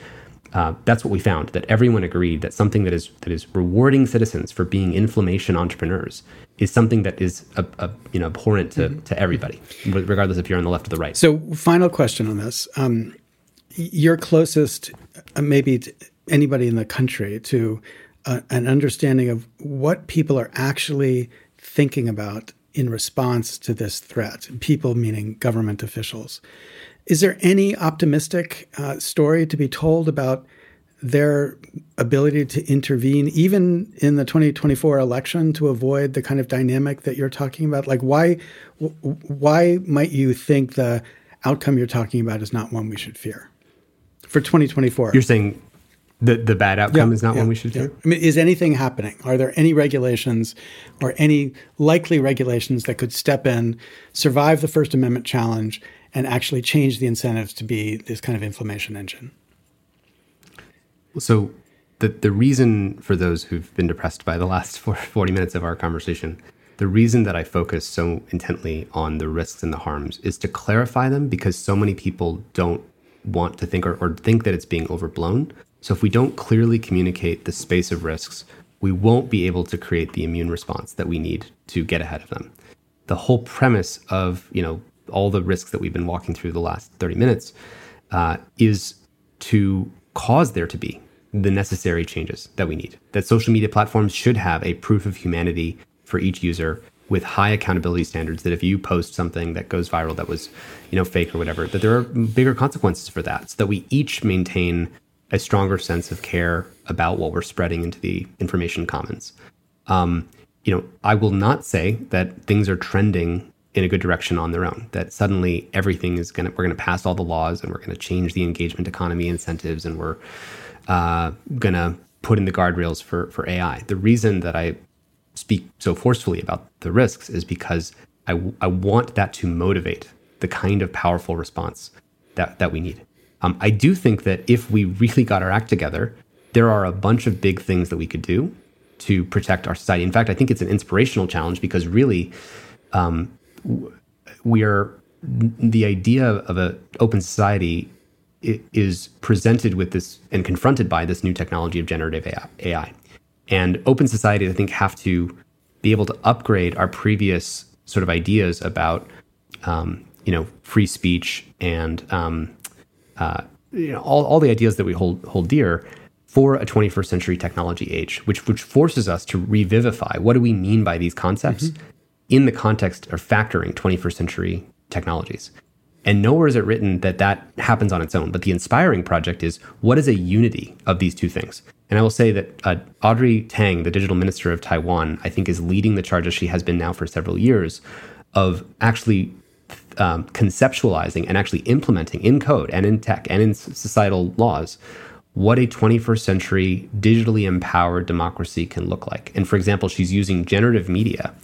uh, that's what we found. That everyone agreed that something that is that is rewarding citizens for being inflammation entrepreneurs is something that is a, a, you know abhorrent to, mm-hmm. to everybody, regardless if you're on the left or the right. So, final question on this: um, You're closest, uh, maybe anybody in the country, to uh, an understanding of what people are actually thinking about in response to this threat. People meaning government officials. Is there any optimistic uh, story to be told about their ability to intervene, even in the 2024 election, to avoid the kind of dynamic that you're talking about? Like, why, why might you think the outcome you're talking about is not one we should fear for 2024? You're saying the the bad outcome yeah, is not yeah, one we should fear. I mean, is anything happening? Are there any regulations or any likely regulations that could step in, survive the First Amendment challenge, and actually change the incentives to be this kind of inflammation engine? So, the, the reason for those who've been depressed by the last 40 minutes of our conversation, the reason that I focus so intently on the risks and the harms is to clarify them because so many people don't want to think or, or think that it's being overblown. So, if we don't clearly communicate the space of risks, we won't be able to create the immune response that we need to get ahead of them. The whole premise of, you know, all the risks that we've been walking through the last 30 minutes uh, is to cause there to be the necessary changes that we need. That social media platforms should have a proof of humanity for each user with high accountability standards that if you post something that goes viral that was you know fake or whatever that there are bigger consequences for that so that we each maintain a stronger sense of care about what we're spreading into the information commons um, you know i will not say that things are trending in a good direction on their own. That suddenly everything is gonna we're gonna pass all the laws and we're gonna change the engagement economy incentives and we're uh, gonna put in the guardrails for for AI. The reason that I speak so forcefully about the risks is because I, I want that to motivate the kind of powerful response that that we need. Um, I do think that if we really got our act together, there are a bunch of big things that we could do to protect our society. In fact, I think it's an inspirational challenge because really, um, we are the idea of an open society is presented with this and confronted by this new technology of generative AI. And open society, I think, have to be able to upgrade our previous sort of ideas about, um, you know, free speech and um, uh, you know all, all the ideas that we hold hold dear for a 21st century technology age, which which forces us to revivify what do we mean by these concepts mm-hmm in the context of factoring 21st century technologies. And nowhere is it written that that happens on its own. But the inspiring project is what is a unity of these two things? And I will say that uh, Audrey Tang, the digital minister of Taiwan, I think is leading the charge as she has been now for several years of actually um, conceptualizing and actually implementing in code and in tech and in societal laws what a 21st century digitally empowered democracy can look like. And for example, she's using generative media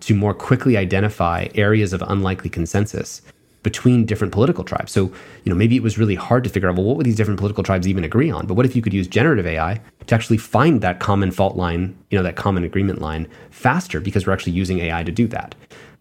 to more quickly identify areas of unlikely consensus between different political tribes. So, you know, maybe it was really hard to figure out, well, what would these different political tribes even agree on? But what if you could use generative AI to actually find that common fault line, you know, that common agreement line faster because we're actually using AI to do that?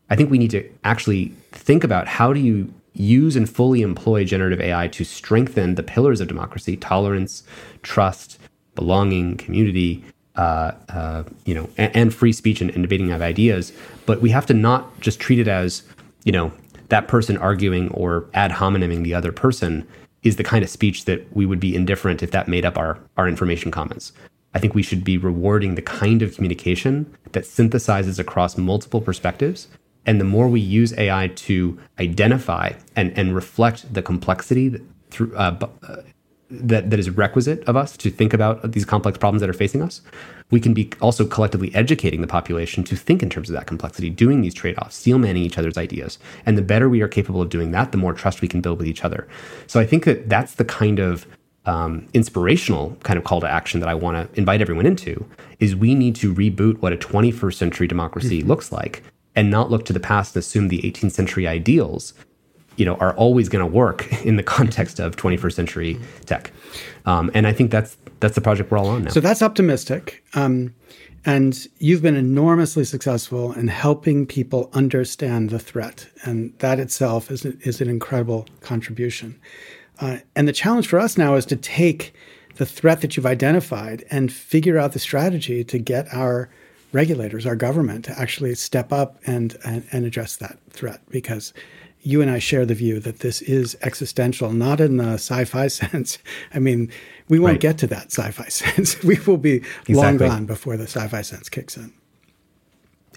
I think we need to actually think about how do you use and fully employ generative AI to strengthen the pillars of democracy, tolerance, trust, belonging, community, uh, uh, you know, and, and, free speech and, and debating of ideas. But we have to not just treat it as, you know, that person arguing or ad homineming the other person is the kind of speech that we would be indifferent if that made up our, our information commons. I think we should be rewarding the kind of communication that synthesizes across multiple perspectives. And the more we use AI to identify and, and reflect the complexity through, uh, uh that that is requisite of us to think about these complex problems that are facing us we can be also collectively educating the population to think in terms of that complexity doing these trade-offs steel manning each other's ideas and the better we are capable of doing that the more trust we can build with each other so i think that that's the kind of um, inspirational kind of call to action that I want to invite everyone into is we need to reboot what a 21st century democracy mm-hmm. looks like and not look to the past and assume the 18th century ideals you know are always going to work <laughs> in the context of 21st century tech. Um, and i think that's that's the project we're all on now. So that's optimistic um, and you've been enormously successful in helping people understand the threat and that itself is, is an incredible contribution. Uh, and the challenge for us now is to take the threat that you've identified and figure out the strategy to get our regulators, our government, to actually step up and, and, and address that threat. Because you and I share the view that this is existential, not in the sci fi <laughs> sense. I mean, we won't right. get to that sci fi <laughs> sense. we will be exactly. long gone before the sci fi sense kicks in.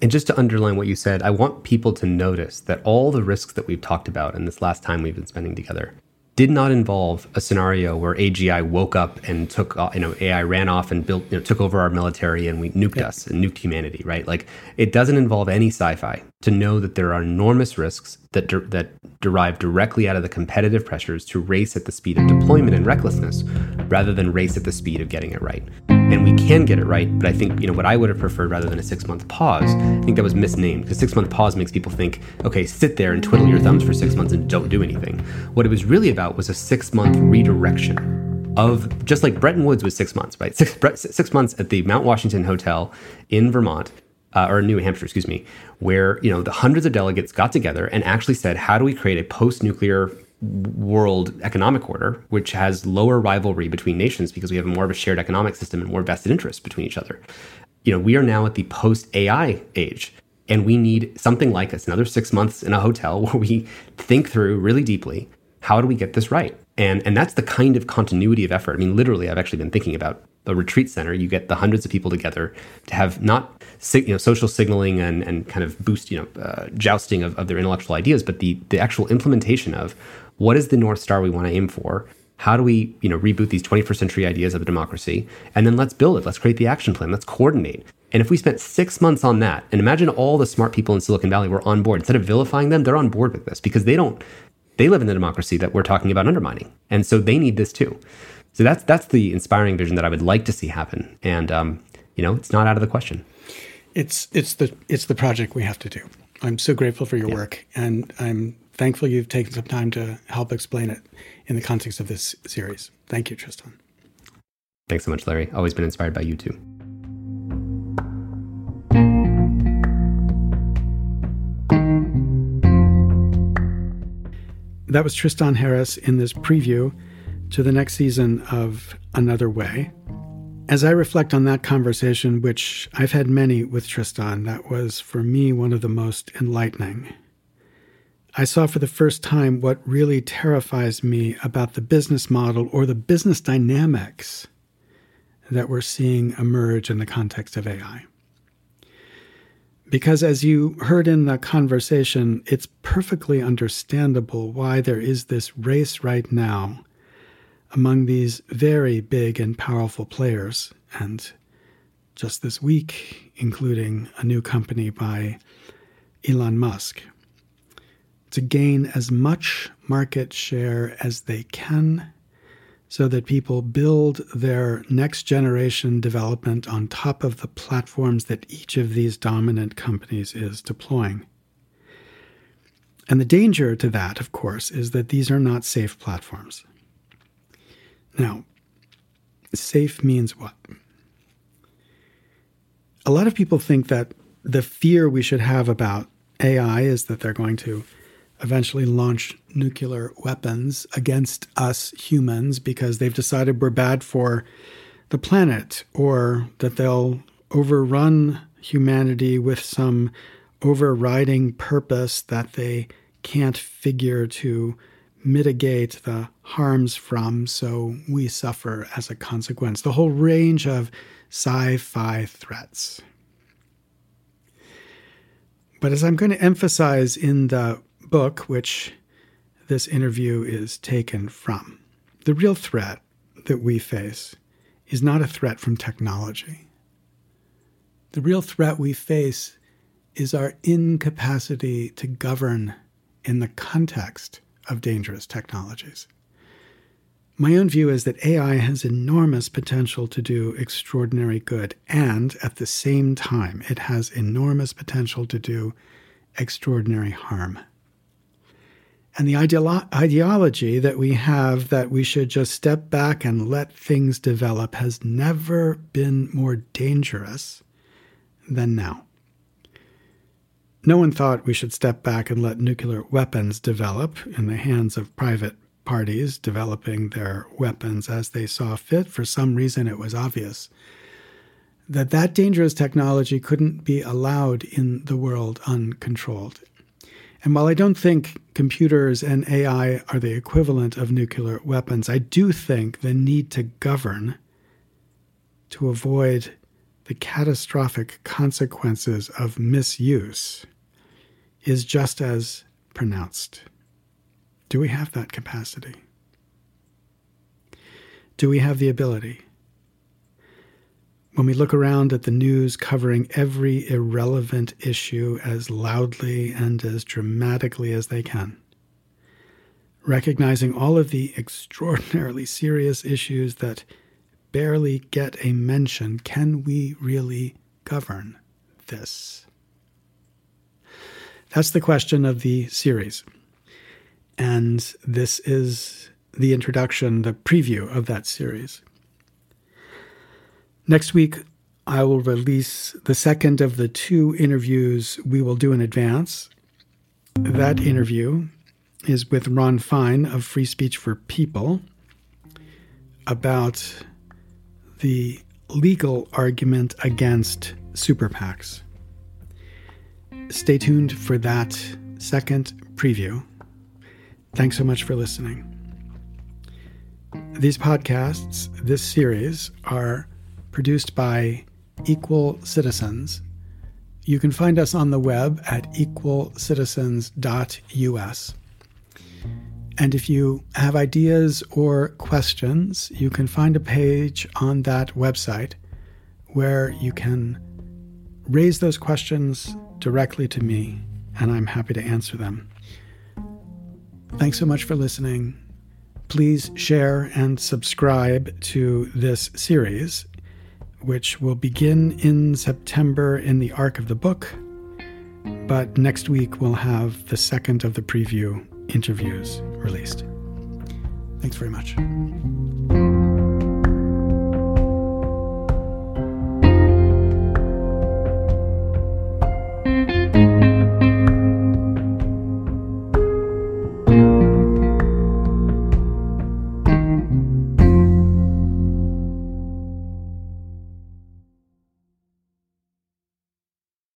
And just to underline what you said, I want people to notice that all the risks that we've talked about in this last time we've been spending together did not involve a scenario where AGI woke up and took, uh, you know, AI ran off and built, you know, took over our military and we nuked us and nuked humanity, right? Like it doesn't involve any sci-fi to know that there are enormous risks that that derive directly out of the competitive pressures to race at the speed of deployment and recklessness, rather than race at the speed of getting it right. And we can get it right, but I think you know what I would have preferred rather than a six month pause. I think that was misnamed because six month pause makes people think, okay, sit there and twiddle your thumbs for six months and don't do anything. What it was really about was a six month redirection of just like Bretton Woods was six months, right? Six, six months at the Mount Washington Hotel in Vermont uh, or New Hampshire, excuse me, where you know the hundreds of delegates got together and actually said, "How do we create a post-nuclear world economic order which has lower rivalry between nations because we have more of a shared economic system and more vested interests between each other?" You know, we are now at the post-AI age, and we need something like this. another six months in a hotel <laughs> where we think through really deeply how do we get this right and and that's the kind of continuity of effort i mean literally i've actually been thinking about a retreat center, you get the hundreds of people together to have not you know social signaling and, and kind of boost you know uh, jousting of, of their intellectual ideas, but the the actual implementation of what is the north star we want to aim for. How do we you know reboot these 21st century ideas of a democracy, and then let's build it. Let's create the action plan. Let's coordinate. And if we spent six months on that, and imagine all the smart people in Silicon Valley were on board, instead of vilifying them, they're on board with this because they don't they live in the democracy that we're talking about undermining, and so they need this too. So that's that's the inspiring vision that I would like to see happen, and um, you know, it's not out of the question. It's it's the it's the project we have to do. I'm so grateful for your yeah. work, and I'm thankful you've taken some time to help explain it in the context of this series. Thank you, Tristan. Thanks so much, Larry. Always been inspired by you too. That was Tristan Harris in this preview to the next season of Another Way. As I reflect on that conversation, which I've had many with Tristan, that was for me one of the most enlightening. I saw for the first time what really terrifies me about the business model or the business dynamics that we're seeing emerge in the context of AI. Because as you heard in the conversation, it's perfectly understandable why there is this race right now among these very big and powerful players. And just this week, including a new company by Elon Musk, to gain as much market share as they can so that people build their next generation development on top of the platforms that each of these dominant companies is deploying. And the danger to that, of course, is that these are not safe platforms. Now, safe means what? A lot of people think that the fear we should have about AI is that they're going to eventually launch nuclear weapons against us humans because they've decided we're bad for the planet or that they'll overrun humanity with some overriding purpose that they can't figure to mitigate the harms from, so we suffer as a consequence. The whole range of sci fi threats. But as I'm going to emphasize in the book, which this interview is taken from, the real threat that we face is not a threat from technology. The real threat we face is our incapacity to govern in the context of dangerous technologies. My own view is that AI has enormous potential to do extraordinary good, and at the same time, it has enormous potential to do extraordinary harm. And the ideolo- ideology that we have that we should just step back and let things develop has never been more dangerous than now. No one thought we should step back and let nuclear weapons develop in the hands of private parties developing their weapons as they saw fit. For some reason, it was obvious that that dangerous technology couldn't be allowed in the world uncontrolled. And while I don't think computers and AI are the equivalent of nuclear weapons, I do think the need to govern to avoid the catastrophic consequences of misuse is just as pronounced. Do we have that capacity? Do we have the ability? When we look around at the news covering every irrelevant issue as loudly and as dramatically as they can, recognizing all of the extraordinarily serious issues that barely get a mention, can we really govern this? That's the question of the series. And this is the introduction, the preview of that series. Next week, I will release the second of the two interviews we will do in advance. That interview is with Ron Fein of Free Speech for People about the legal argument against super PACs. Stay tuned for that second preview. Thanks so much for listening. These podcasts, this series, are produced by Equal Citizens. You can find us on the web at equalcitizens.us. And if you have ideas or questions, you can find a page on that website where you can raise those questions directly to me, and I'm happy to answer them. Thanks so much for listening. Please share and subscribe to this series, which will begin in September in the arc of the book. But next week, we'll have the second of the preview interviews released. Thanks very much.